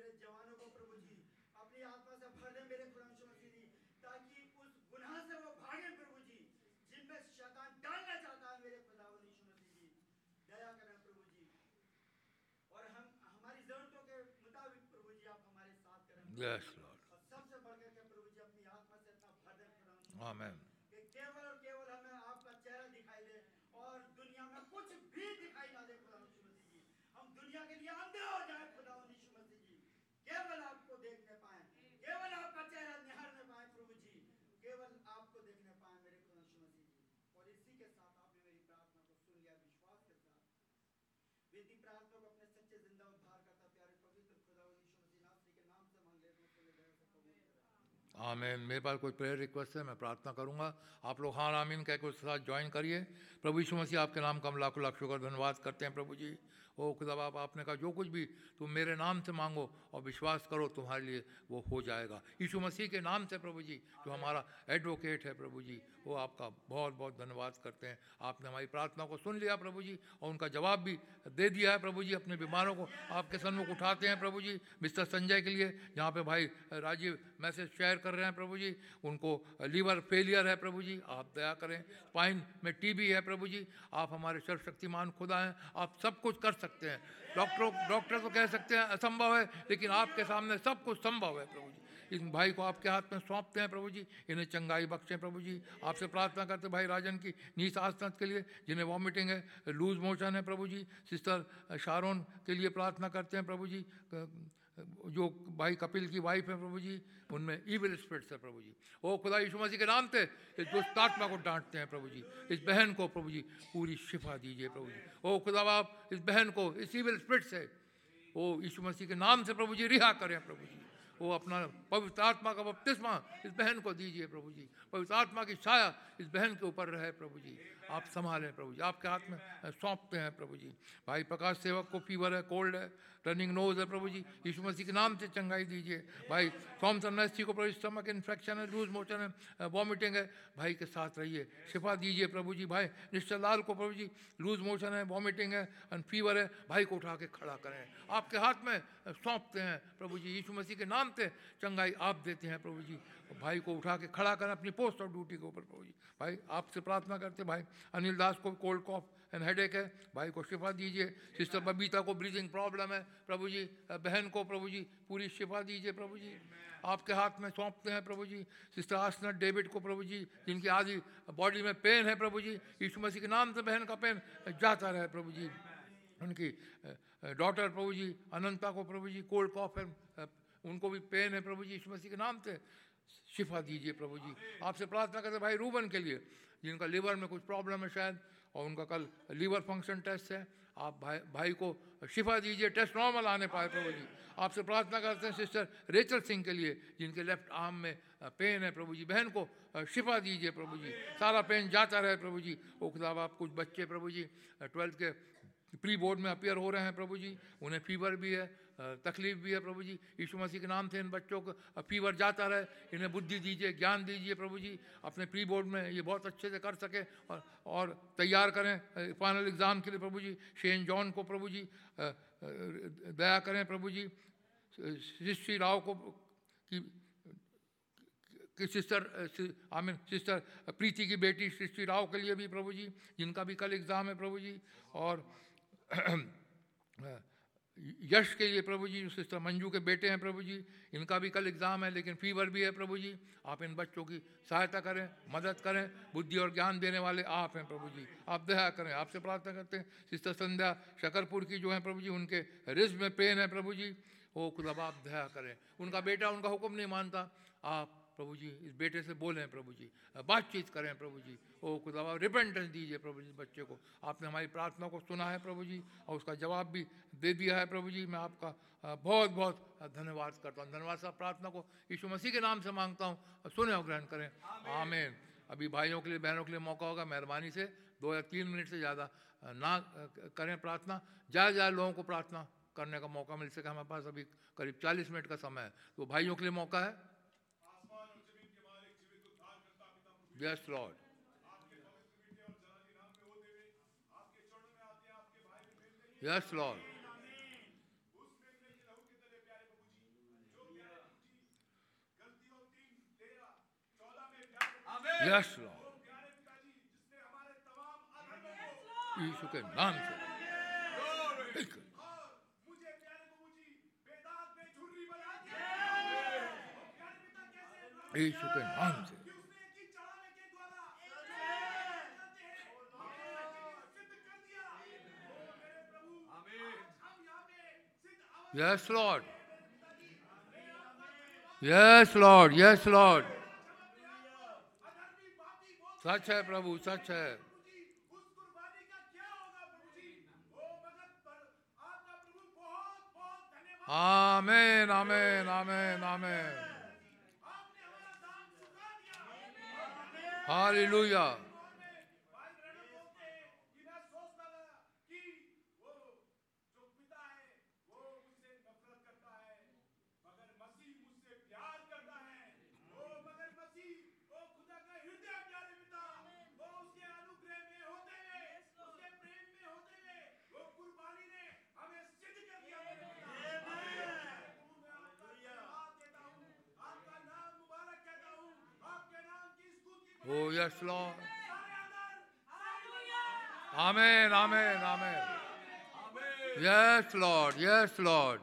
मेरे जवानों को प्रभु जी अपनी आत्मा से भर दे मेरे जी ताकि उस गुनाह से वो भागे प्रभु जी जिनमें शैतान डालना चाहता है मेरे जी। दया करना प्रभु जी। और हम हमारी जरूरतों के मुताबिक प्रभु जी आप हमारे साथ करें। और सबसे बढ़कर के प्रभु जी अपनी आत्मा से अपना भर दे केवल और केवल हमें आपका चेहरा दिखाई दे और दुनिया में कुछ भी दिखाई ना दे खुदा हम दुनिया के लिए अंधे हो प्रार्थना को अपने सच्चे ज़िंदा उद्धार करता, प्यारे पवित्र खुदा यीशु मसीह नासरी के नाम से मांग दया से आमीन। मेरे पास कोई प्रेयर रिक्वेस्ट है, मैं प्रार्थना करूँगा। आप लोग हाँ आमीन कह के उसके साथ ज्वाइन करिए। प्रभु यीशु मसीह आपके नाम का हम लाखों लाख शुक्र धन्यवाद करते हैं प्रभु जी। ओ खुदा बाप आपने कहा जो कुछ भी तुम मेरे नाम से मांगो और विश्वास करो तुम्हारे लिए वो हो जाएगा। यीशु मसीह के नाम से प्रभु जी जो हमारा एडवोकेट है प्रभु जी वो आपका बहुत बहुत धन्यवाद करते हैं। आपने हमारी प्रार्थना को सुन लिया प्रभु जी और उनका जवाब भी दे दिया है प्रभु जी अपने बीमारों को। आपके सन्मुख उठाते हैं प्रभु जी मिस्टर संजय के लिए जहाँ पे भाई राजीव मैसेज शेयर कर रहे हैं प्रभु जी। उनको लीवर फेलियर है प्रभु जी आप दया करें। स्पाइन में टीबी है प्रभु जी आप हमारे सर्वशक्तिमान खुदा हैं आप सब कुछ कर सकते हैं। डॉक्टरों, डॉक्टर को कह सकते हैं असंभव है, लेकिन आपके सामने सब कुछ संभव है प्रभु जी। इन भाई को आपके हाथ में सौंपते हैं प्रभु जी, इन्हें चंगाई बख्शें प्रभु जी। आपसे प्रार्थना करते हैं भाई राजन की नीस आसनत के लिए, जिन्हें वॉमिटिंग है, लूज मोशन है प्रभु जी। सिस्टर शारोन के लिए प्रार्थना करते हैं प्रभु जी। जो भाई कपिल की वाइफ है प्रभु जी, उनमें ईविल स्पिरिट्स है प्रभु जी। ओ खुदा यीशु मसीह के नाम से इस दुष्ट आत्मा को डांटते हैं प्रभु जी। इस बहन को प्रभु जी पूरी शिफा दीजिए प्रभु जी। ओ खुदा बाप, इस बहन को इस ईविल स्पिरिट से, ओ यीशु मसीह के नाम से प्रभु जी रिहा करें प्रभु जी। वो अपना पवित्र आत्मा का बपतिस्मा इस बहन को दीजिए प्रभु जी। पवित्र आत्मा की छाया इस बहन के ऊपर रहे प्रभु जी। आप संभालें प्रभु जी, आपके हाथ में सौंपते हैं प्रभु जी। भाई प्रकाश सेवक को फीवर है कोल्ड है रनिंग नोज़ है प्रभु जी, यीशु मसीह के नाम से चंगाई दीजिए। भाई थॉमसन नैसी को प्रभु स्टमक इन्फेक्शन है लूज मोशन है वॉमिटिंग है, भाई के साथ रहिए, शिफा दीजिए प्रभु जी। भाई निश्चय लाल को प्रभु जी लूज मोशन है वॉमिटिंग है एंड फीवर है, भाई को उठा के खड़ा करें। आपके हाथ में सौंपते हैं प्रभु जी, यीशु मसीह के नाम से चंगाई आप देते हैं प्रभु जी। भाई को उठा के खड़ा करें अपनी पोस्ट ऑफ़ ड्यूटी के ऊपर जी भाई, आपसे प्रार्थना करते भाई, अनिल दास को कोल्ड कॉफ एंड हेडेक है, भाई को शिफा दीजिए। सिस्टर बबीता को ब्रीदिंग प्रॉब्लम है, प्रभु जी बहन को प्रभु जी, पूरी शिफा दीजिए प्रभु जी। आपके हाथ में सौंपते हैं प्रभु जी। सिस्टर आसनत डेविड को प्रभु जी, जिनकी आदि बॉडी में पेन है प्रभु जी, यीशु मसीह के नाम से बहन का पेन जाता रहे प्रभु जी। उनकी डॉटर प्रभु जी, अनंता को प्रभु जी कोल्ड कॉफ है उनको भी पेन है प्रभु जी, यीशु मसीह के नाम से। शिफा दीजिए प्रभु जी। आपसे प्रार्थना करते भाई रूबन के लिए, जिनका लीवर में कुछ प्रॉब्लम है शायद, और उनका कल लीवर फ़ंक्शन टेस्ट है। आप भाई भाई को शिफा दीजिए टेस्ट नॉर्मल आने पाए प्रभु जी। आपसे प्रार्थना करते हैं सिस्टर रेचल सिंह के लिए, जिनके लेफ़्ट आर्म में पेन है प्रभु जी। बहन को शिफा दीजिए प्रभु जी। सारा पेन जाता रहे प्रभु जी। वो खुदा, आप कुछ बच्चे प्रभु जी ट्वेल्थ के प्री बोर्ड में अपियर हो रहे हैं प्रभु जी। उन्हें फीवर भी है तकलीफ़ भी है प्रभु जी। यीशु मसीह के नाम से इन बच्चों को फीवर जाता रहे। इन्हें बुद्धि दीजिए, ज्ञान दीजिए प्रभु जी। अपने प्री बोर्ड में ये बहुत अच्छे से कर सके और और तैयार करें। फाइनल एग्ज़ाम के लिए प्रभु जी शेन जॉन को प्रभु जी दया करें प्रभु जी। श्री राव को की, कि sister I mean sister Preeti की बेटी सृष्टि राव के लिए भी प्रभु जी, जिनका भी कल एग्ज़ाम है प्रभु जी। और यश के लिए प्रभु जी सिस्टर मंजू के बेटे हैं प्रभु जी। इनका भी कल एग्ज़ाम है, लेकिन फीवर भी है प्रभु जी। आप इन बच्चों की सहायता करें, मदद करें, बुद्धि और ज्ञान देने वाले आप हैं प्रभु जी। आप दया करें, आपसे प्रार्थना करते हैं। सिस्टर संध्या शकरपुर की जो है प्रभु जी, उनके रिज में पेन है प्रभु जी। वो खुदा, आप दया करें। उनका बेटा, उनका हुक्म नहीं मानता। आप प्रभु जी इस बेटे से बोलें प्रभु जी बातचीत करें प्रभु जी। ओ खुदा रिपेंटेंस दीजिए प्रभु जी बच्चे को। आपने हमारी प्रार्थना को सुना है प्रभु जी और उसका जवाब भी दे दिया है प्रभु जी। मैं आपका बहुत बहुत धन्यवाद करता हूँ। धन्यवाद साहब प्रार्थना को यीशु मसीह के नाम से माँगता हूँ। सुने और ग्रहण करें। आमेन। अभी भाइयों के लिए बहनों के लिए मौका होगा मेहरबानी से दो या तीन मिनट से ज़्यादा ना करें प्रार्थना। ज़्यादा ज़्यादा लोगों को प्रार्थना करने का मौका मिल सके। हमारे पास अभी करीब चालीस मिनट का समय है। तो भाइयों के लिए मौका है। Yes, Lord. Yes, Lord. Yes, Lord. यीशु के नाम से यीशु के नाम से Yes, Lord. Yes, Lord. Yes, Lord. सच है प्रभु सच है amen amen amen amen hallelujah Oh, yes, Lord. Amen, amen, amen. Yes, Lord. Yes, Lord.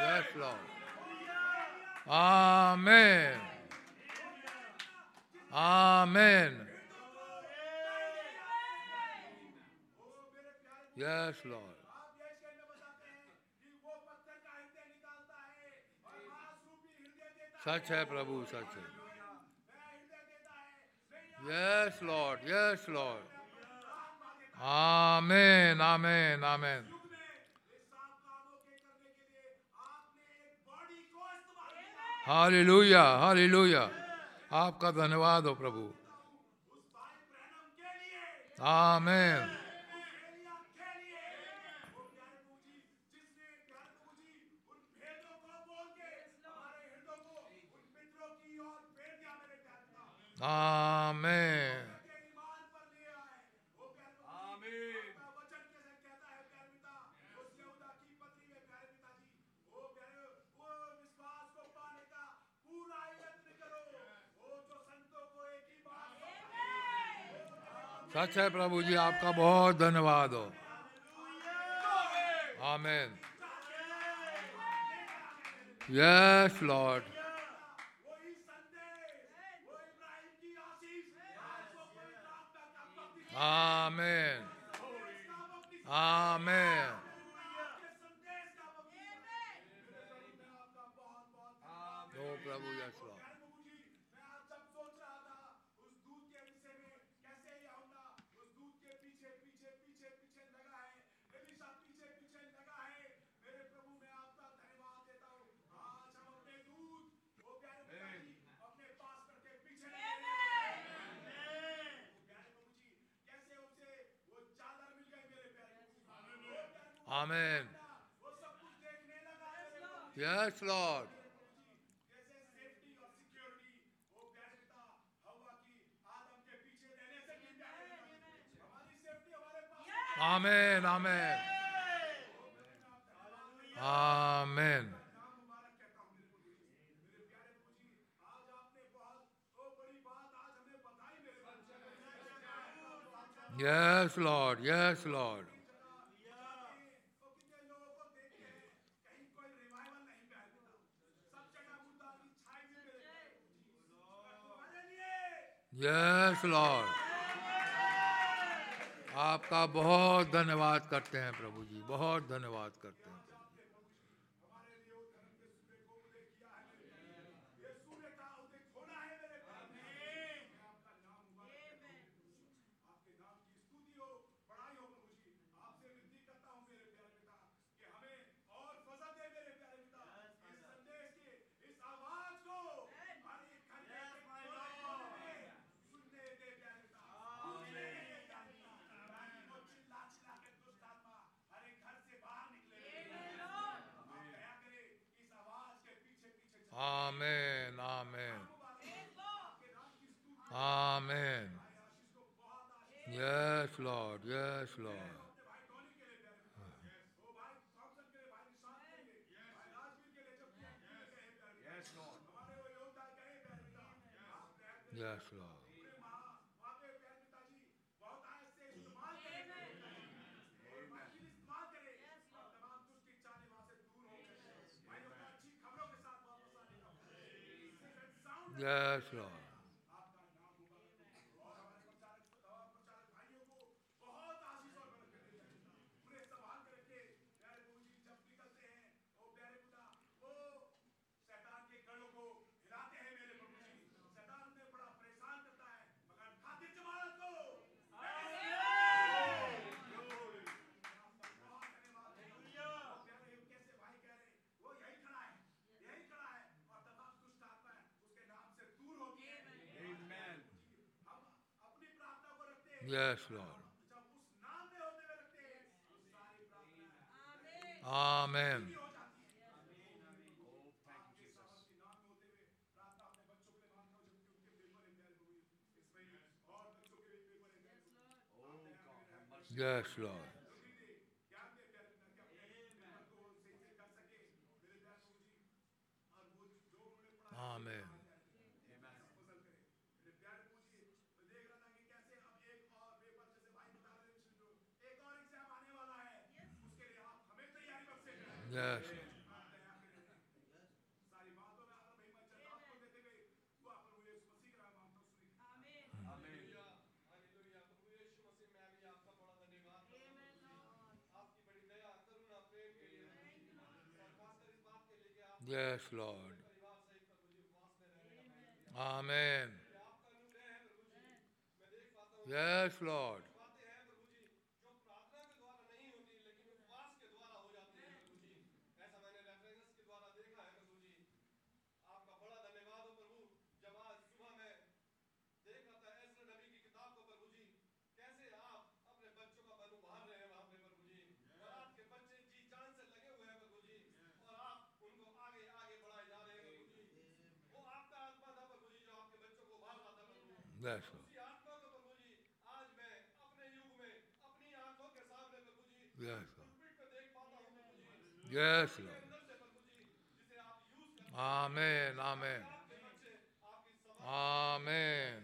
Yes, Lord. Amen. Amen. Yes, Lord. सच है प्रभु, सच है। Yes Lord yes Lord amen amen amen hallelujah hallelujah आपका धन्यवाद हो प्रभु। आमेन आमेन। सच है प्रभु जी आपका बहुत धन्यवाद हो। Amen. Yes Lord amen Amen. Yes, Lord. Amen. Amen. Amen. Yes, Lord. Yes, Lord. Yes Lord आपका बहुत धन्यवाद करते हैं प्रभु जी बहुत धन्यवाद करते हैं। Amen. Amen. Amen. Yes, Lord. Yes, Lord. Yes, Lord. Yes, Lord. Yes, Lord. Amen. Yes, Lord. Amen. Yes. Yes, Lord. Amen. Yes, Lord. Yes, Lord. Yes, Lord. Yes, Lord. Amen. Amen. Amen.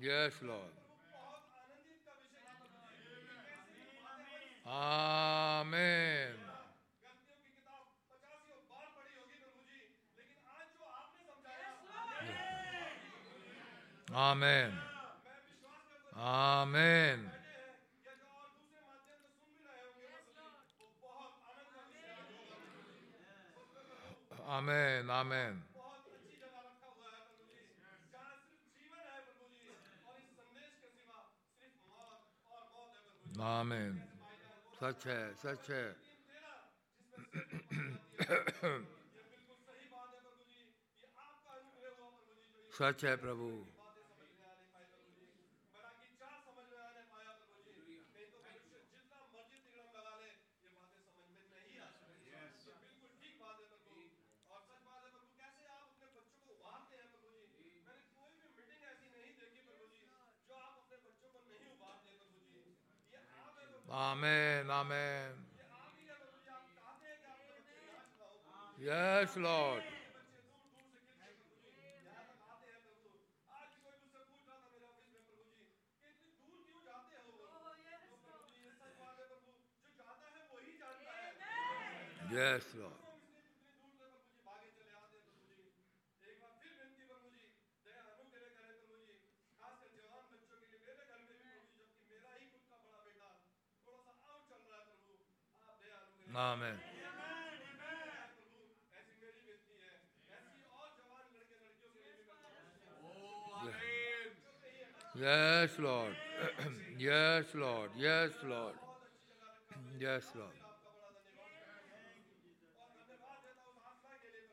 Yes, Lord. Amen. Amen. Amen. Amen. Amen. आमीन सच है सच है सच है प्रभु Amen. Amen. Yes, Lord. Yes, Lord. Amen. Yes, Lord. yes, Lord. Yes, Lord. Yes, Lord.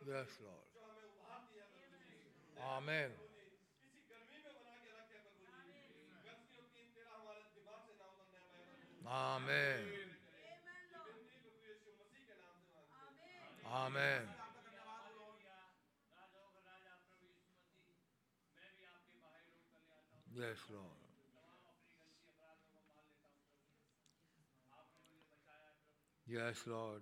Yes, Lord. Amen. Amen. Amen. Yes, Lord. Yes, Lord.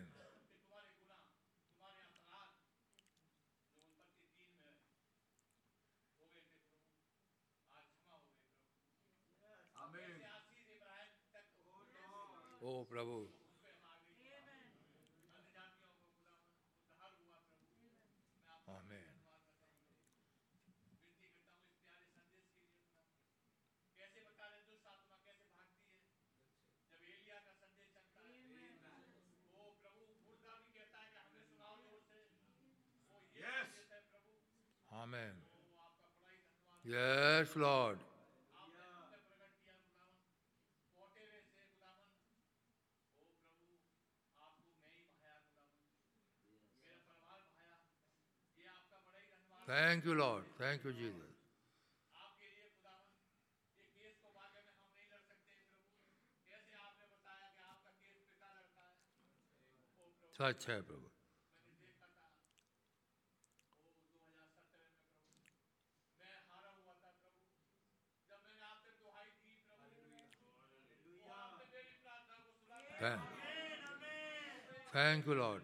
प्रभु आमेन Amen. Yes, Lord. Thank you Lord thank you Jesus सच है प्रभु thank you Lord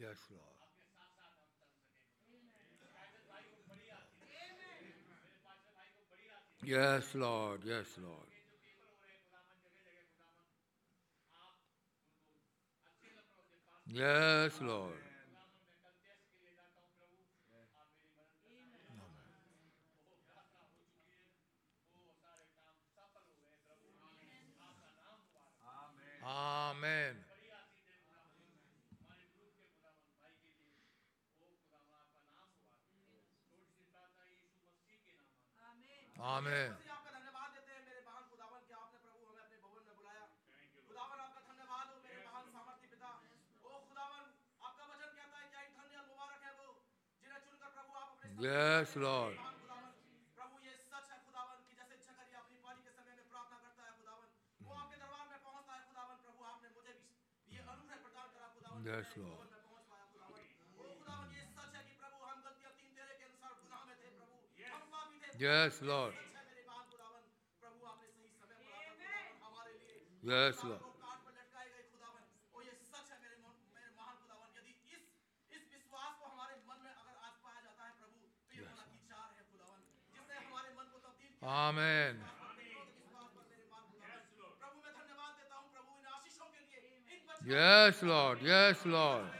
Yes, Lord. Yes, Lord. Yes, Lord. Yes, Lord. Amen. आमीन Yes, Lord. Yes, Lord. Yes, Lord. Yes, Lord. Amen yes Lord yes Lord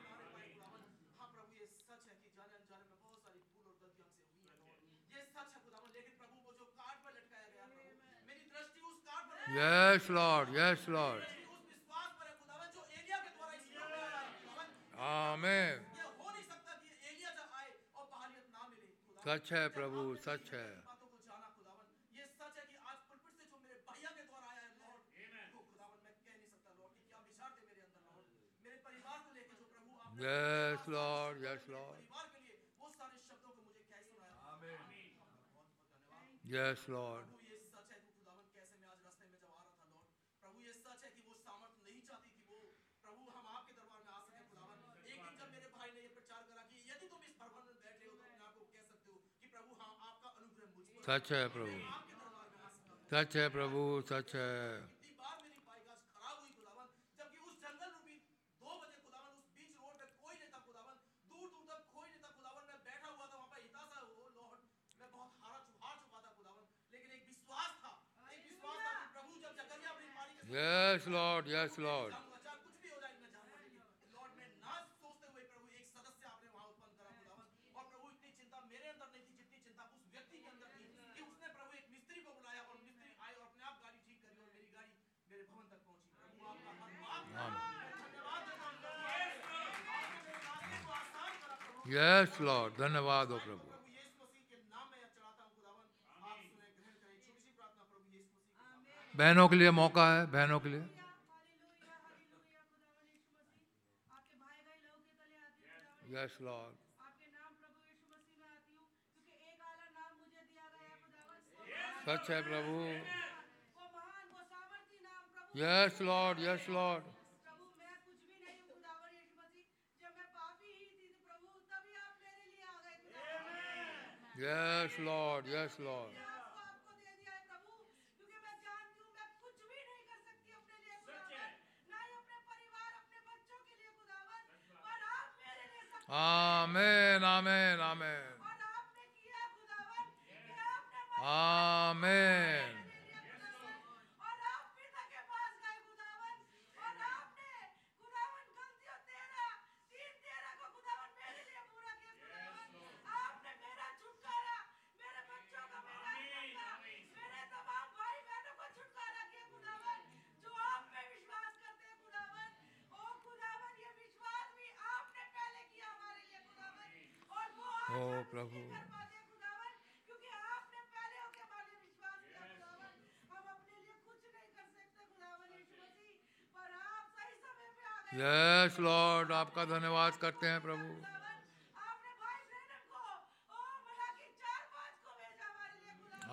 Yes, Lord. Yes, Lord. Amen सच है प्रभु सच है yes Lord yes Lord yes Lord सच है प्रभु सच है प्रभु सच है Yes, Lord. Yes, Lord. Yes Lord धन्यवाद हो प्रभु। बहनों के लिए मौका है, बहनों के लिए। यस लॉर्ड सच है प्रभु। Yes Lord yes Lord Yes, Lord. Yes, Lord. Amen, amen, amen. Amen. प्रभु। यस लॉर्ड आपका धन्यवाद करते हैं प्रभु।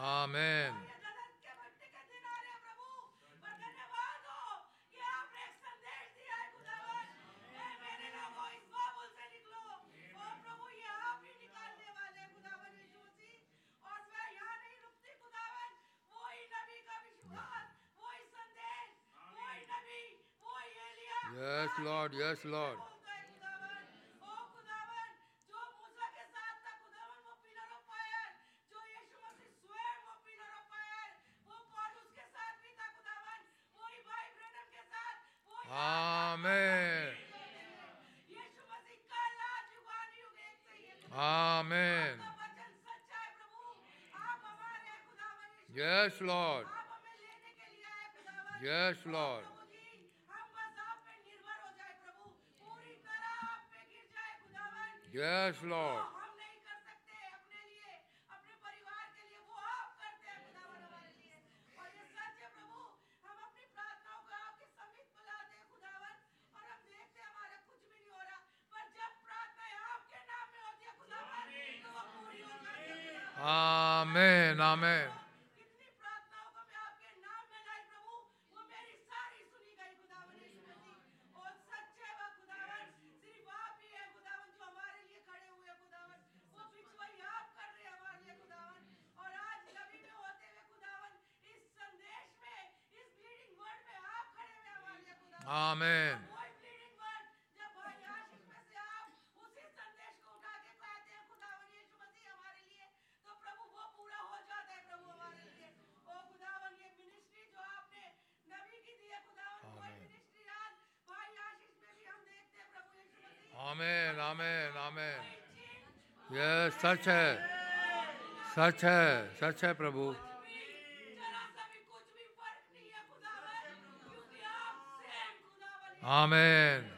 आमेन Yes, Lord. आमेन आमेन आमेन ये सच है सच है सच है प्रभु। Amen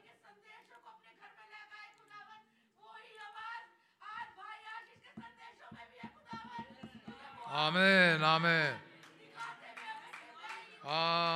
아멘, 아멘. 아멘.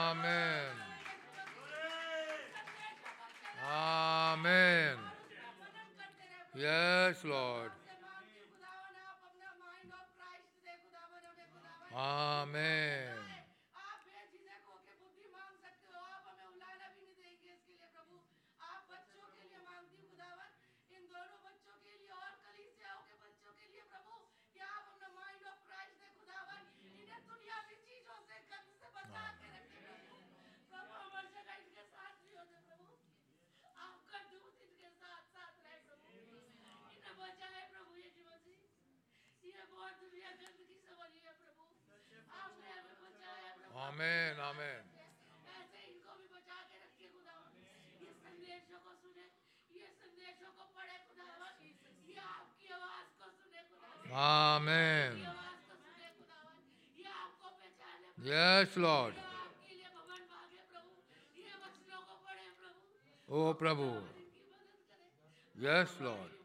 Amen amen amen yes Lord ओ प्रभु yes Lord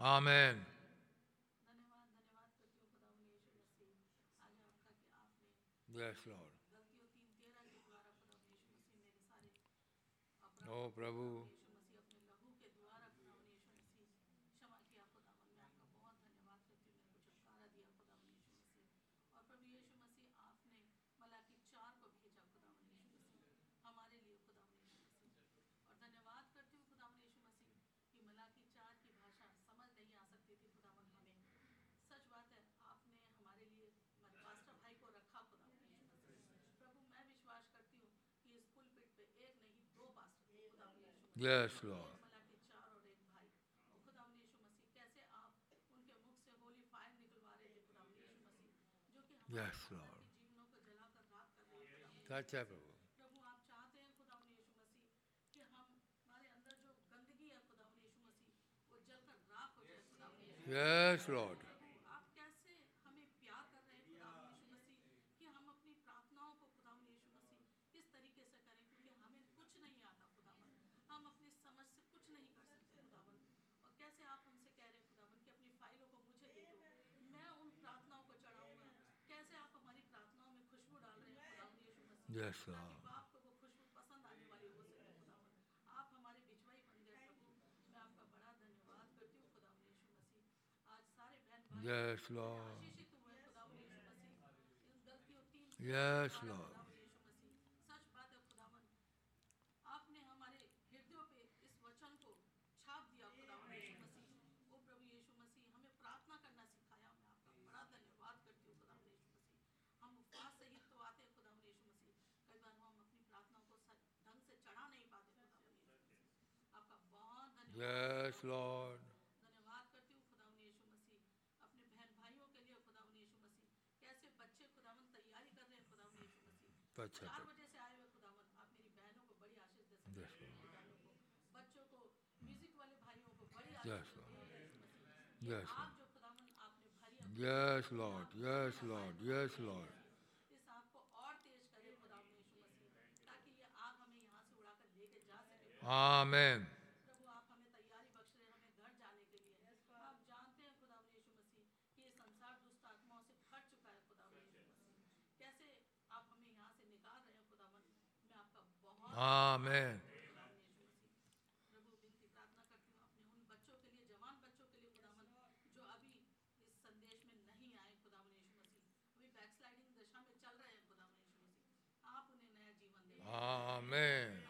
Amen. Yes, Lord. Oh, Prabhu. Yes Lord yes Lord सच है प्रभु यस ऐसा Yes, Lord. Yes, Lord. Yes, Lord. अच्छा चार बजे से आए हुए खुदावन आप मेरी बहनों को बड़ी आशीष दे बच्चों को म्यूज़िक वाले भाइयों को बड़ी आशीष आप जो खुदावन आपने yes Lord yes Lord yes Lord इस आग को और तेज खुदावन यीशु मसीह ताकि ये आग हमें यहाँ से उड़ाकर लेके जा सके। आमेन Amen.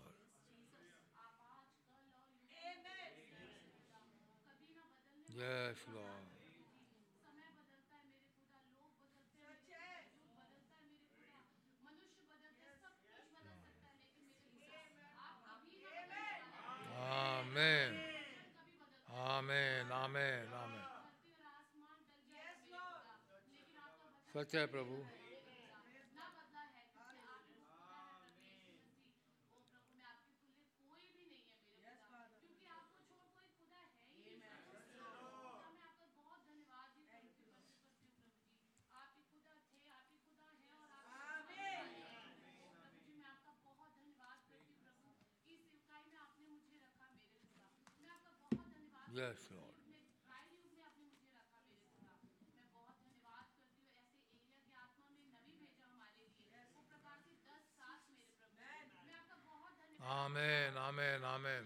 Yes, Lord. Amen. Amen. Amen. Amen. सच है प्रभु bless Lord amen amen amen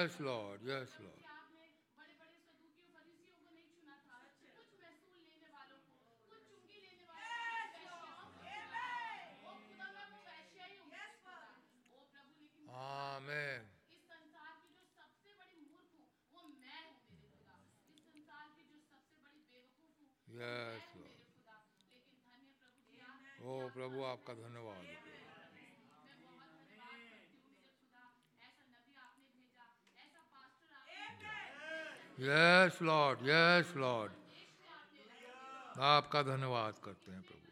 yes Lord yes Lord amen yes Lord ओ प्रभु आपका धन्यवाद। यस लॉर्ड यस लॉर्ड आपका धन्यवाद करते हैं प्रभु।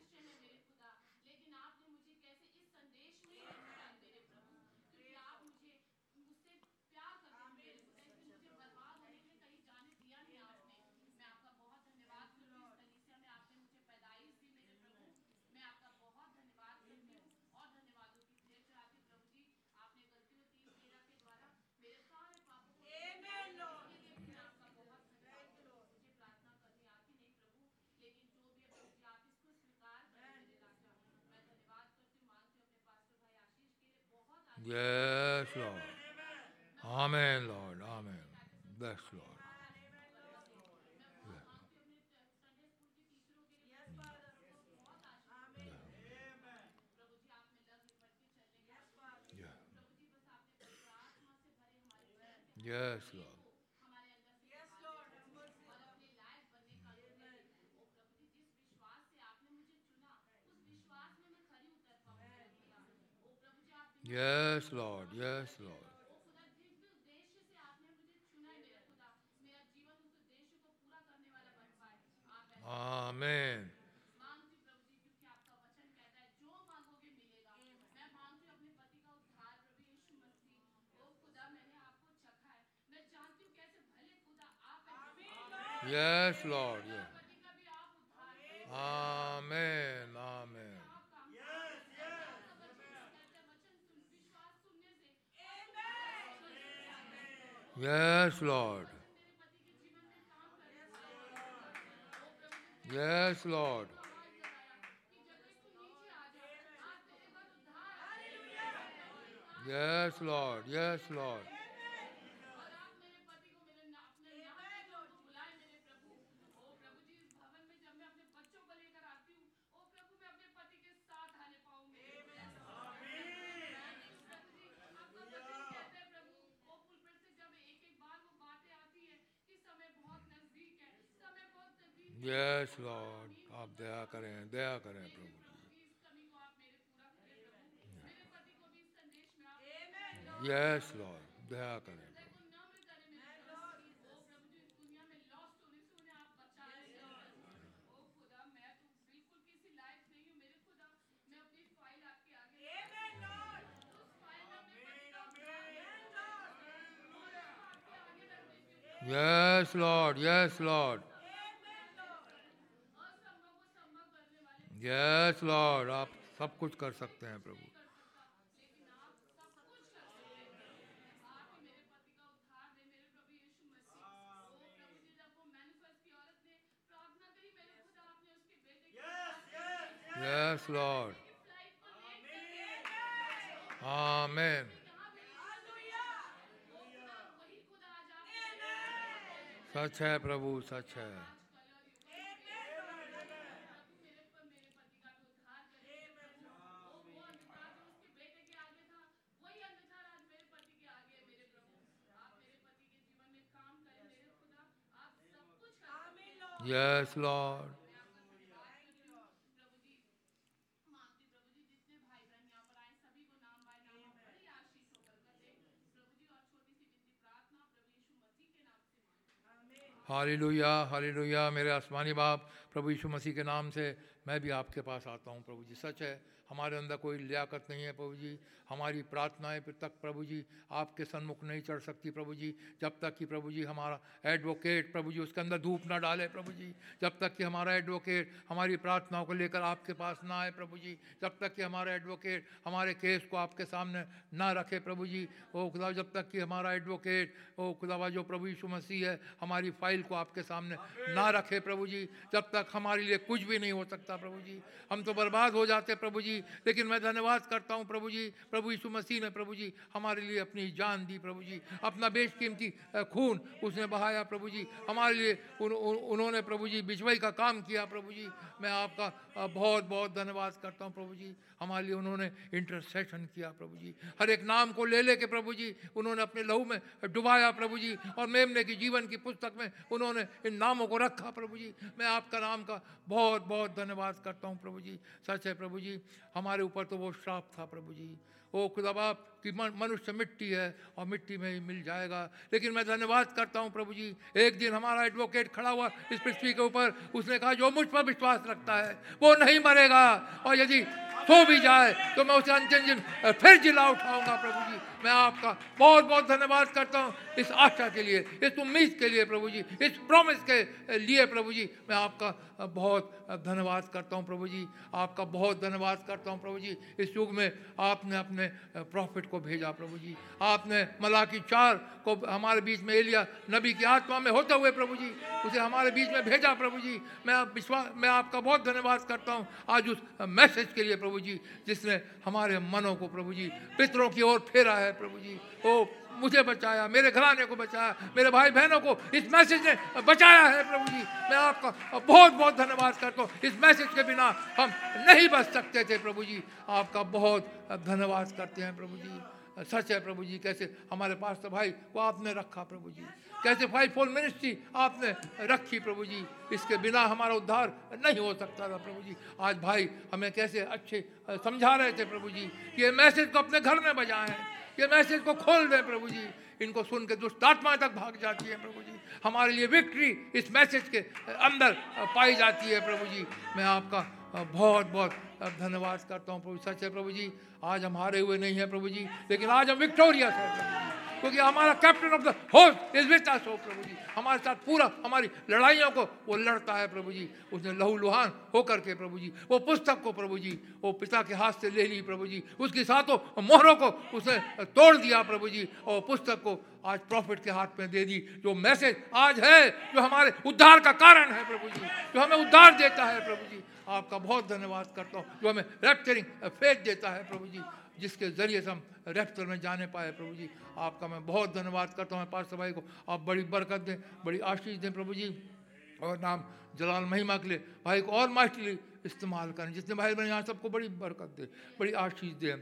Yes Lord yes Lord yes Lord Yes, Lord. Yes. Amen. Amen. Yes, Lord. Yes, Lord. Yes, Lord. Yes, Lord. Yes Lord आप दया करें दया करें प्रभु यस लॉर्ड दया करें प्रभु yes Lord yes Lord yes Lord आप सब कुछ कर सकते हैं, प्रभु। यस लॉर्ड आमेन सच है, प्रभु, सच है। यस लोहिया हाली लोहिया मेरे आसमानी बाप, प्रभु यीशु मसीह के नाम से मैं भी आपके पास आता हूँ, प्रभु जी। सच है हमारे अंदर कोई लियाकत नहीं है प्रभु जी। हमारी प्रार्थनाएँ तक प्रभु जी, आपके सन्मुख नहीं चढ़ सकती प्रभु जी। जब तक कि प्रभु जी हमारा एडवोकेट प्रभु जी उसके अंदर धूप ना डाले प्रभु जी। जब तक कि हमारा एडवोकेट हमारी प्रार्थनाओं को लेकर आपके पास ना आए प्रभु जी। जब तक कि हमारा एडवोकेट हमारे केस को आपके सामने ना रखे प्रभु जी। ओ खुदा, जब तक कि हमारा एडवोकेट ओ खुदावा जो प्रभु यीशु मसीह है, हमारी फ़ाइल को आपके सामने ना रखे प्रभु जी। जब तक हमारे लिए कुछ भी नहीं हो सकता प्रभु जी। हम तो बर्बाद हो जाते प्रभु जी। लेकिन मैं धन्यवाद करता हूँ प्रभु जी प्रभु यीशु मसीह ने प्रभु जी हमारे लिए अपनी जान दी प्रभु जी अपना बेशकीमती अ, खून उसने बहाया प्रभु जी हमारे लिए उन, उन, उन्होंने प्रभु जी बिजवाई का काम किया प्रभु जी मैं आपका बहुत बहुत धन्यवाद करता हूँ प्रभु जी हमारे लिए उन्होंने इंटरसेशन किया प्रभु जी हर एक नाम को ले लेके प्रभु जी उन्होंने अपने लहू में डुबाया प्रभु जी और मेमने की जीवन की पुस्तक में उन्होंने इन नामों को रखा प्रभु जी मैं आपका नाम का बहुत बहुत धन्यवाद करता हूँ प्रभु जी सच है प्रभु जी हमारे ऊपर तो वो श्राप था प्रभु जी। ओ खुदा बाप, कि मनुष्य मिट्टी है और मिट्टी में ही मिल जाएगा। लेकिन मैं धन्यवाद करता हूँ प्रभु जी। एक दिन हमारा एडवोकेट खड़ा हुआ इस पृथ्वी के ऊपर। उसने कहा, जो मुझ पर विश्वास रखता है, वो नहीं मरेगा। और यदि सो भी जाए तो मैं उसे अंतिम दिन फिर जिला उठाऊँगा प्रभु जी। मैं आपका बहुत बहुत धन्यवाद करता हूँ इस आशा के लिए, इस उम्मीद के लिए प्रभु जी, इस प्रॉमिस के लिए प्रभु जी, मैं आपका बहुत धन्यवाद करता हूँ प्रभु जी, आपका बहुत धन्यवाद करता हूँ प्रभु जी, इस युग में आपने अपने प्रॉफिट को भेजा प्रभु जी, आपने मलाकी चार को हमारे बीच में एलिया नबी की आत्मा में होते हुए प्रभु जी, उसे हमारे बीच में भेजा प्रभु जी, मैं आप विश्वास मैं आपका बहुत धन्यवाद करता हूँ आज उस मैसेज के लिए प्रभु जी, जिसने हमारे मनों को प्रभु जी, पितरों की ओर फेरा है। प्रभु जी। ओ, मुझे बचाया, मेरे घराने को बचाया, मेरे भाई बहनों को इस मैसेज ने बचाया है, प्रभु जी। मैं आपका बहुत बहुत धन्यवाद करता हूँ। इस मैसेज के बिना हम नहीं बच सकते थे, प्रभु जी। आपका बहुत धन्यवाद करते हैं, प्रभु जी। सच है, प्रभु जी, कैसे हमारे पास तो भाई को आपने रखा, प्रभु जी। कैसे फाइव फोल मिनिस्ट्री आपने रखी, प्रभु जी। इसके बिना हमारा उद्धार नहीं हो सकता था, प्रभु जी। आज भाई हमें कैसे अच्छे, समझा रहे थे, प्रभु जी, कि ये मैसेज को अपने घर में बजाएँ। ये मैसेज को खोल दें प्रभु जी। इनको सुन के दुष्ट आत्मा तक भाग जाती है प्रभु जी। हमारे लिए विक्ट्री इस मैसेज के अंदर पाई जाती है प्रभु जी। मैं आपका बहुत बहुत धन्यवाद करता हूँ प्रभु सच है प्रभु जी, आज हम हारे हुए नहीं हैं प्रभु जी, लेकिन आज हम विक्टोरिया हैं क्योंकि हमारा captain of the host is with us हो प्रभु जी। हमारे साथ पूरा, हमारी लड़ाइयों को वो लड़ता है, प्रभु जी। उसने लहू लुहान होकर के, प्रभु जी, वो पुस्तक को, प्रभु जी, वो पिता के हाथ से ले ली, प्रभु जी। उसकी सातों मोहरों को उसने तोड़ दिया, प्रभु जी, और पुस्तक को आज प्रॉफिट के हाथ में दे दी। जो मैसेज आज है, जो हमारे उद्धार का कारण है, प्रभु जी, जो हमें उद्धार देता है, प्रभु जी। आपका बहुत धन्यवाद करता हूँ, जो हमें रेप्चरिंग फेथ देता है, प्रभु जी। जिसके ज़रिए से हम रेप्चर में जाने पाए, प्रभु जी। आपका मैं बहुत धन्यवाद करता हूँ पार्थ भाई को। आप बड़ी बरकत दें, बड़ी आशीष दें, प्रभु जी। और नाम जलाल महिमा के लिए भाई को और मास्टरली इस्तेमाल करें जितने भाई बहन यहाँ सबको बड़ी बरकत दे, बड़ी आशीष दे।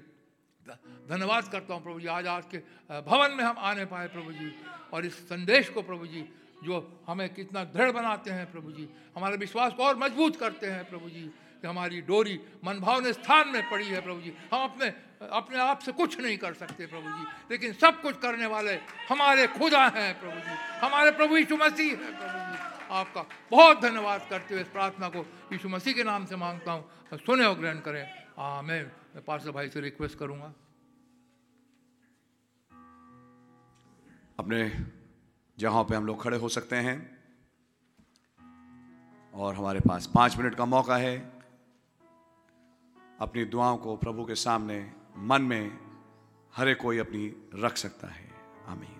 धन्यवाद करता हूँ प्रभु जी, आज आज के भवन में हम आने पाए प्रभु जी। और इस संदेश को प्रभु जी, जो हमें कितना दृढ़ बनाते हैं प्रभु जी, हमारे विश्वास को और मज़बूत करते हैं प्रभु जी, कि हमारी डोरी मन भावने स्थान में पड़ी है प्रभु जी। हम अपने अपने आप से कुछ नहीं कर सकते प्रभु जी। लेकिन सब कुछ करने वाले हमारे खुदा हैं प्रभु जी। हमारे प्रभु यीशु मसीह है प्रभु जी। आपका बहुत धन्यवाद करते हुए इस प्रार्थना को यीशु मसीह के नाम से माँगता हूँ। सुने और ग्रहण करें। आमेन। मैं पार्षद भाई से रिक्वेस्ट करूँगा। अपने जहाँ पे हम लोग खड़े हो सकते हैं और हमारे पास पाँच मिनट का मौका है। अपनी दुआओं को प्रभु के सामने मन में हर कोई अपनी रख सकता है। आमीन।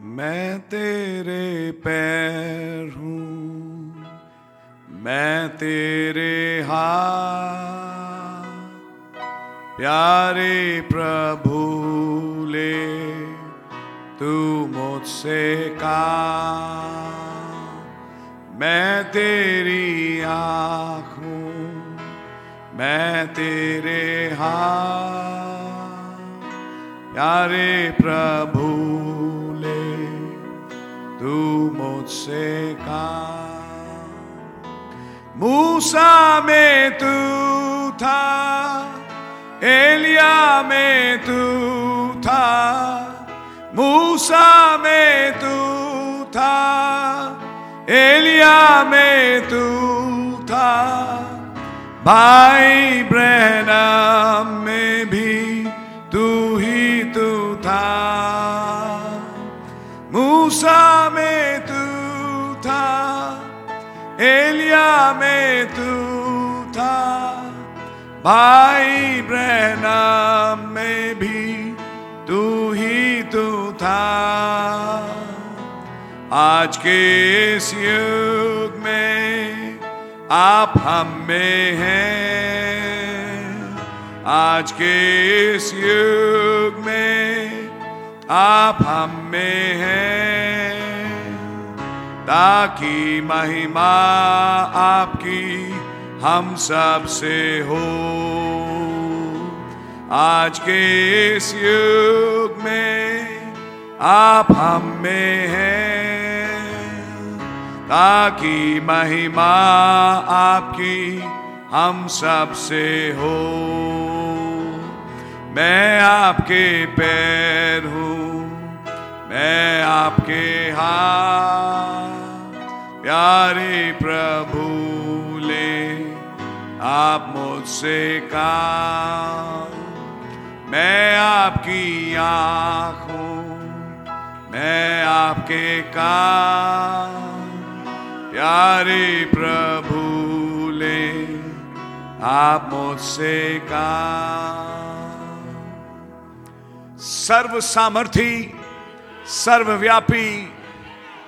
मैं तेरे पैर हूँ, मैं तेरे हाथ, प्यारे प्रभु ले, तू मुझसे का मैं तेरी आँख हूँ, मैं तेरे हाथ, प्यारे प्रभु तू मुझसे का मूसा में तू था एलिया में तू था मूसा में तू था एलिया में तू था भाई ब्रहणम में भी तू ही तू था मूसा में तू था, एलिया में तू था, भाई ब्रहणम में भी तू ही तू था। आज के इस युग में आप हम में हैं। आज के इस युग में आप हम में हैं, ताकि महिमा आपकी हम सबसे हो। आज के इस युग में आप हम में हैं, ताकि महिमा आपकी हम सबसे हो। मैं आपके पैर हूँ, मैं आपके हाथ। प्यारे प्रभु, ले आप मुझसे काम। मैं आपकी आँख हूँ मैं आपके काम। प्यारे प्रभु, ले आप मुझसे काम। सर्व सामर्थी, सर्वव्यापी,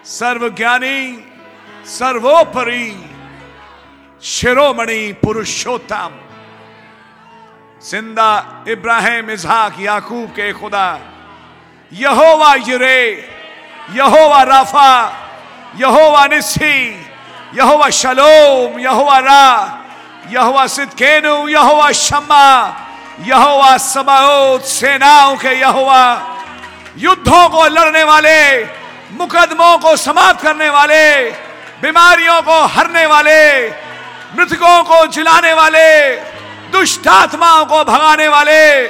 सर्वज्ञानी, सर्वोपरि शिरोमणि पुरुषोत्तम। ज़िंदा इब्राहिम इजहाक याकूब के खुदा, यहोवा यरे, यहोवा राफा, यहोवा निसी यहोवा शलोम, यहोवा रा, यहोवा सिदकेनु, यहोवा शम्मा यहोवा समाओत सेनाओं के यहोवा, युद्धों को लड़ने वाले, मुकदमों को समाप्त करने वाले, बीमारियों को हरने वाले, मृतकों को जिलाने वाले दुष्ट आत्माओं को भगाने वाले,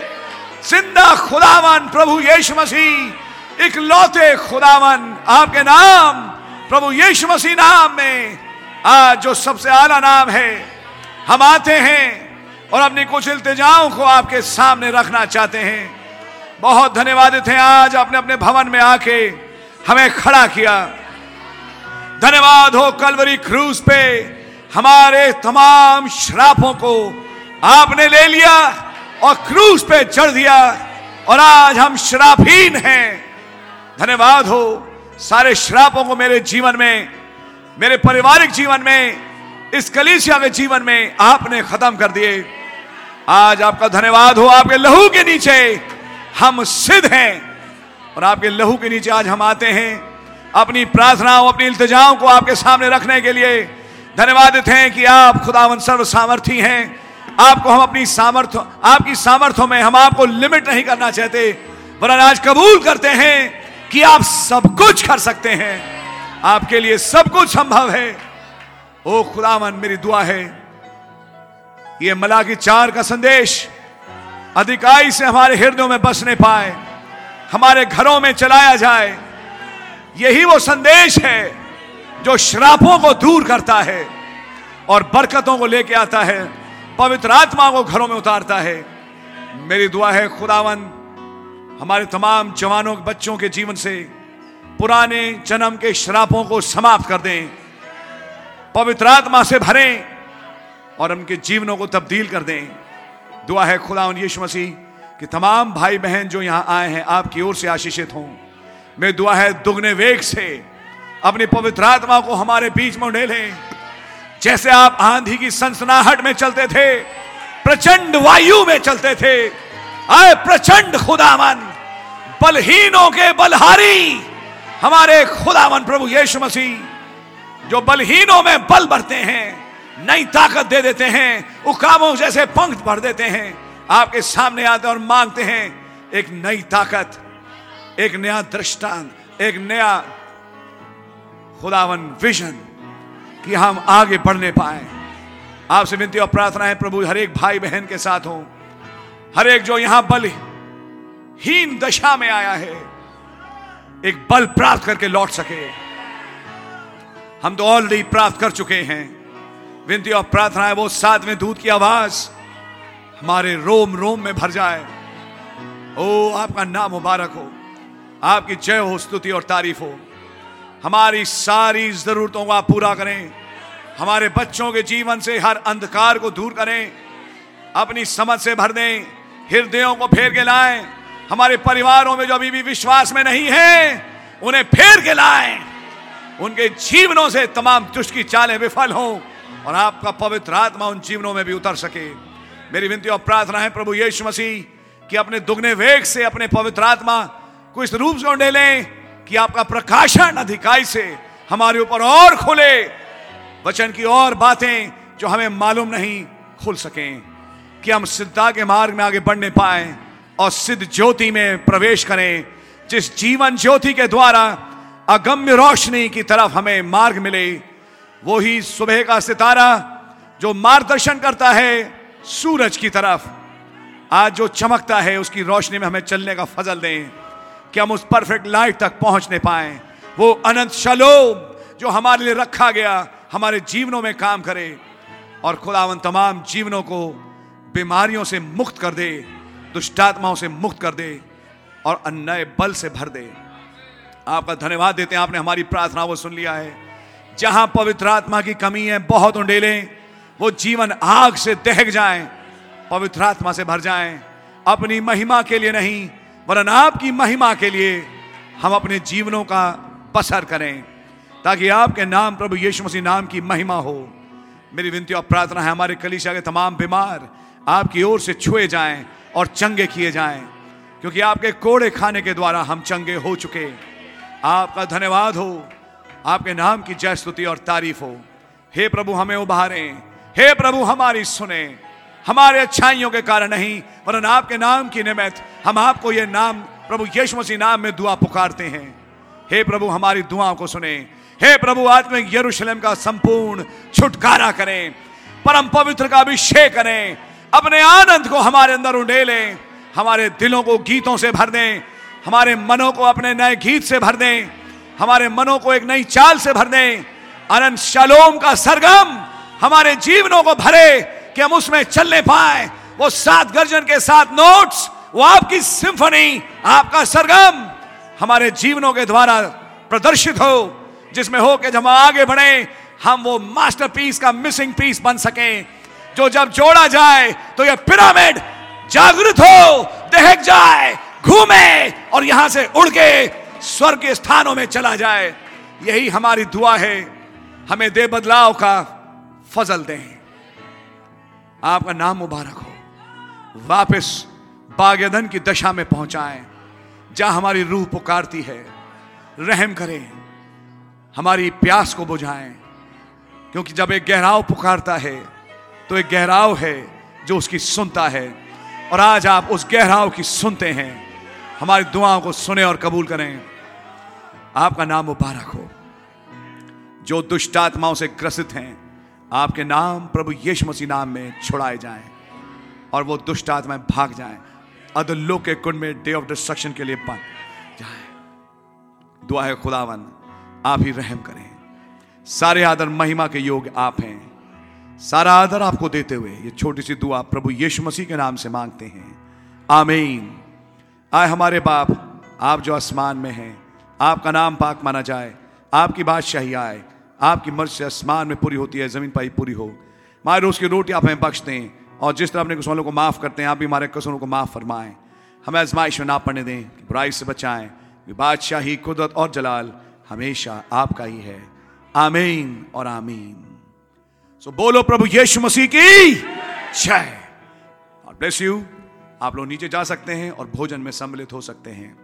ज़िंदा खुदावन प्रभु यीशु मसीह, इकलौते खुदावन आपके नाम, प्रभु यीशु मसीह नाम में, आज जो सबसे आला नाम है, हम आते हैं और अपनी कुछ इल्तिजाओं को आपके सामने रखना चाहते हैं। बहुत धन्यवादित हैं आज अपने अपने भवन में आके हमें खड़ा किया। धन्यवाद हो कलवरी क्रूज पे हमारे तमाम श्रापों को आपने ले लिया और क्रूज पे चढ़ दिया और आज हम श्रापहीन हैं। धन्यवाद हो सारे श्रापों को मेरे जीवन में, मेरे पारिवारिक जीवन में, इस कलीसिया के जीवन में आपने खत्म कर दिए। आज आपका धन्यवाद हो आपके लहू के नीचे। हम सिद्ध हैं। और आपके लहू के नीचे आज हम आते हैं। अपनी प्रार्थनाओं, अपनी इल्तिजाओं को आपके सामने रखने के लिए धन्यवादित हैं कि आप खुदावन सर्व सामर्थी हैं। आपको हम अपनी सामर्थ्य, आपकी सामर्थ्यों में हम आपको लिमिट नहीं करना चाहते, वरन आज कबूल करते हैं कि आप सब कुछ कर सकते हैं। आपके लिए सब कुछ संभव है। ओ खुदावन मेरी दुआ है। ये मला की चार का संदेश। अधिकाई से हमारे हृदयों में बसने पाए। हमारे घरों में चलाया जाए। यही वो संदेश है जो श्रापों को दूर करता है और बरकतों को लेके आता है। पवित्र आत्मा को घरों में उतारता है। मेरी दुआ है, खुदावन, हमारे तमाम जवानों, बच्चों के जीवन से पुराने जन्म के श्रापों को समाप्त कर दें। पवित्र आत्मा से भरें। और उनके जीवनों को तब्दील कर दें। दुआ है खुदा यीशु मसीह कि तमाम भाई बहन जो यहाँ आए हैं, आपकी ओर से आशीषित हों। मेरी दुआ है दुगने वेग से अपनी पवित्र आत्मा को हमारे बीच में उड़ेलें। जैसे आप आंधी की सनसनाहट में चलते थे, प्रचंड वायु में चलते थे, आए प्रचंड खुदावन, बलहीनों के बलहारी, हमारे खुदावन प्रभु यीशु मसीह, जो बलहीनों में बल भरते हैं नई ताकत दे देते हैं। उकामों जैसे पंख भर देते हैं। आपके सामने आते और मांगते हैं, एक नई ताकत, एक नया दृष्टांत, एक नया खुदावन विजन कि हम आगे बढ़ने पाए। आपसे विनती और प्रार्थना है, प्रभु, हर एक भाई बहन के साथ हो। हर एक जो यहाँ बल हीन दशा में आया है, एक बल प्राप्त करके लौट सके। हम तो ऑलरेडी प्राप्त कर चुके हैं। विनती और प्रार्थना है वो सातवें दूध की आवाज़ हमारे रोम रोम में भर जाए। ओ, आपका नाम मुबारक हो। आपकी जय हो, स्तुति और तारीफ़ हो। हमारी सारी जरूरतों को आप पूरा करें। हमारे बच्चों के जीवन से हर अंधकार को दूर करें। अपनी समझ से भर दें। हृदयों को फेर के लाएँ। हमारे परिवारों में जो अभी भी विश्वास में नहीं है, उन्हें फेर के लाएँ। उनके जीवनों से तमाम दुष्ट की चालें विफल हों। और आपका पवित्र आत्मा उन जीवनों में भी उतर सके। मेरी विनती और प्रार्थना है प्रभु यीशु मसीह, कि अपने दुगने वेग से, अपने पवित्र आत्मा को इस रूप से उंडे लें, कि आपका प्रकाशन अधिकाई से हमारे ऊपर और खुले। वचन की और बातें जो हमें मालूम नहीं खुल सकें, कि हम सिद्धा के मार्ग में आगे बढ़ने पाए और सिद्ध ज्योति में प्रवेश करें, जिस जीवन ज्योति के द्वारा अगम्य रोशनी की तरफ़ हमें मार्ग मिले। वो ही सुबह का सितारा जो मार्गदर्शन करता है सूरज की तरफ़। आज जो चमकता है, उसकी रोशनी में हमें चलने का फजल दें कि हम उस परफेक्ट लाइट तक पहुँचने पाए। वो अनंत शलोम जो हमारे लिए रखा गया, हमारे जीवनों में काम करे और खुदावन तमाम जीवनों को बीमारियों से मुक्त कर दे, दुष्टात्माओं से मुक्त कर दे और नए बल से भर दे। आपका धन्यवाद देते हैं, आपने हमारी प्रार्थना को सुन लिया है। जहाँ पवित्र आत्मा की कमी है, बहुत उंडेलें, वो जीवन आग से दहक जाए, पवित्र आत्मा से भर जाए। अपनी महिमा के लिए नहीं, वरन आपकी महिमा के लिए हम अपने जीवनों का बसर करें, ताकि आपके नाम प्रभु यीशु मसीह नाम की महिमा हो। मेरी विनती और प्रार्थना है, हमारे कलीसिया के तमाम बीमार आपकी ओर से छुए जाएँ और चंगे किए जाएँ, क्योंकि आपके कोड़े खाने के द्वारा हम चंगे हो चुके। आपका धन्यवाद हो। आपके नाम की जय स्तुति और तारीफ़ हो। हे प्रभु, हमें उभारें। हे प्रभु, हमारी सुने। हमारे अच्छाइयों के कारण नहीं, वरन आपके नाम की निमित्त हम आपको ये नाम, प्रभु यीशु मसीह नाम में दुआ पुकारते हैं। हे प्रभु, हमारी दुआओं को सुने। हे प्रभु, आत्मिक यरूशलेम का संपूर्ण छुटकारा करें। परम पवित्र का अभिषेक करें। अपने आनंद को हमारे अंदर उंडेलें। हमारे दिलों को गीतों से भर दें। हमारे मनों को अपने नए गीत से भर दें। हमारे मनों को एक नई चाल से भर दें। अनंत शलोम का सरगम हमारे जीवनों को भरे कि हम उसमें चलने पाए। वो सात गर्जन के साथ नोट्स वो आपकी सिंफनी आपका सरगम हमारे जीवनों के द्वारा प्रदर्शित हो, जिसमें हो कि जब हम आगे बढ़े, हम वो मास्टरपीस का मिसिंग पीस बन सके। जो जब जोड़ा जाए तो ये पिरामिड जागृत हो, दहक जाए, घूमे और यहाँ से उड़ के स्वर्ग के स्थानों में चला जाए। यही हमारी दुआ है। हमें दे बदलाव का फजल दें। आपका नाम मुबारक हो। वापस बागेदन की दशा में पहुंचाएँ, जहाँ हमारी रूह पुकारती है। रहम करें। हमारी प्यास को बुझाएँ। क्योंकि जब एक गहराव पुकारता है तो एक गहराव है जो उसकी सुनता है। और आज आप उस गहराव की सुनते हैं। हमारी दुआओं को सुने और कबूल करें। आपका नाम मुबारक हो। जो दुष्ट आत्माओं से ग्रसित हैं, आपके नाम प्रभु यीशु मसीह नाम में छुड़ाए जाएँ और वो दुष्ट आत्माएँ भाग जाएँ। अदल्लो के कुंड में डे ऑफ़ डिस्ट्रक्शन के लिए बन जाए। दुआ है खुदावन आप ही रहम करें। सारे आदर, महिमा के योग आप हैं। सारा आदर आपको देते हुए ये छोटी सी दुआ प्रभु यीशु मसीह के नाम से मांगते हैं। आमीन। आए हमारे बाप, आप जो आसमान में हैं आपका नाम पाक माना जाए आपकी बादशाही आए आपकी मर्ज से आसमान में पूरी होती है ज़मीन पर पूरी हो। हमारे रोज़ की रोटी आप हमें बख्श दें और जिस तरह अपने कसूलों को माफ़ करते हैं आप भी हमारे कसूलों को माफ़ फरमाएँ। हमें आजमाइश में ना पड़ने दें कि बुराई से बचाएँ बादशाही कुदरत और जलाल हमेशा आपका ही है। आमीन और आमीन। सो so, बोलो प्रभु यीशु मसीह की जय। और ब्लेस यू आप लोग नीचे जा सकते हैं और भोजन में सम्मिलित हो सकते हैं।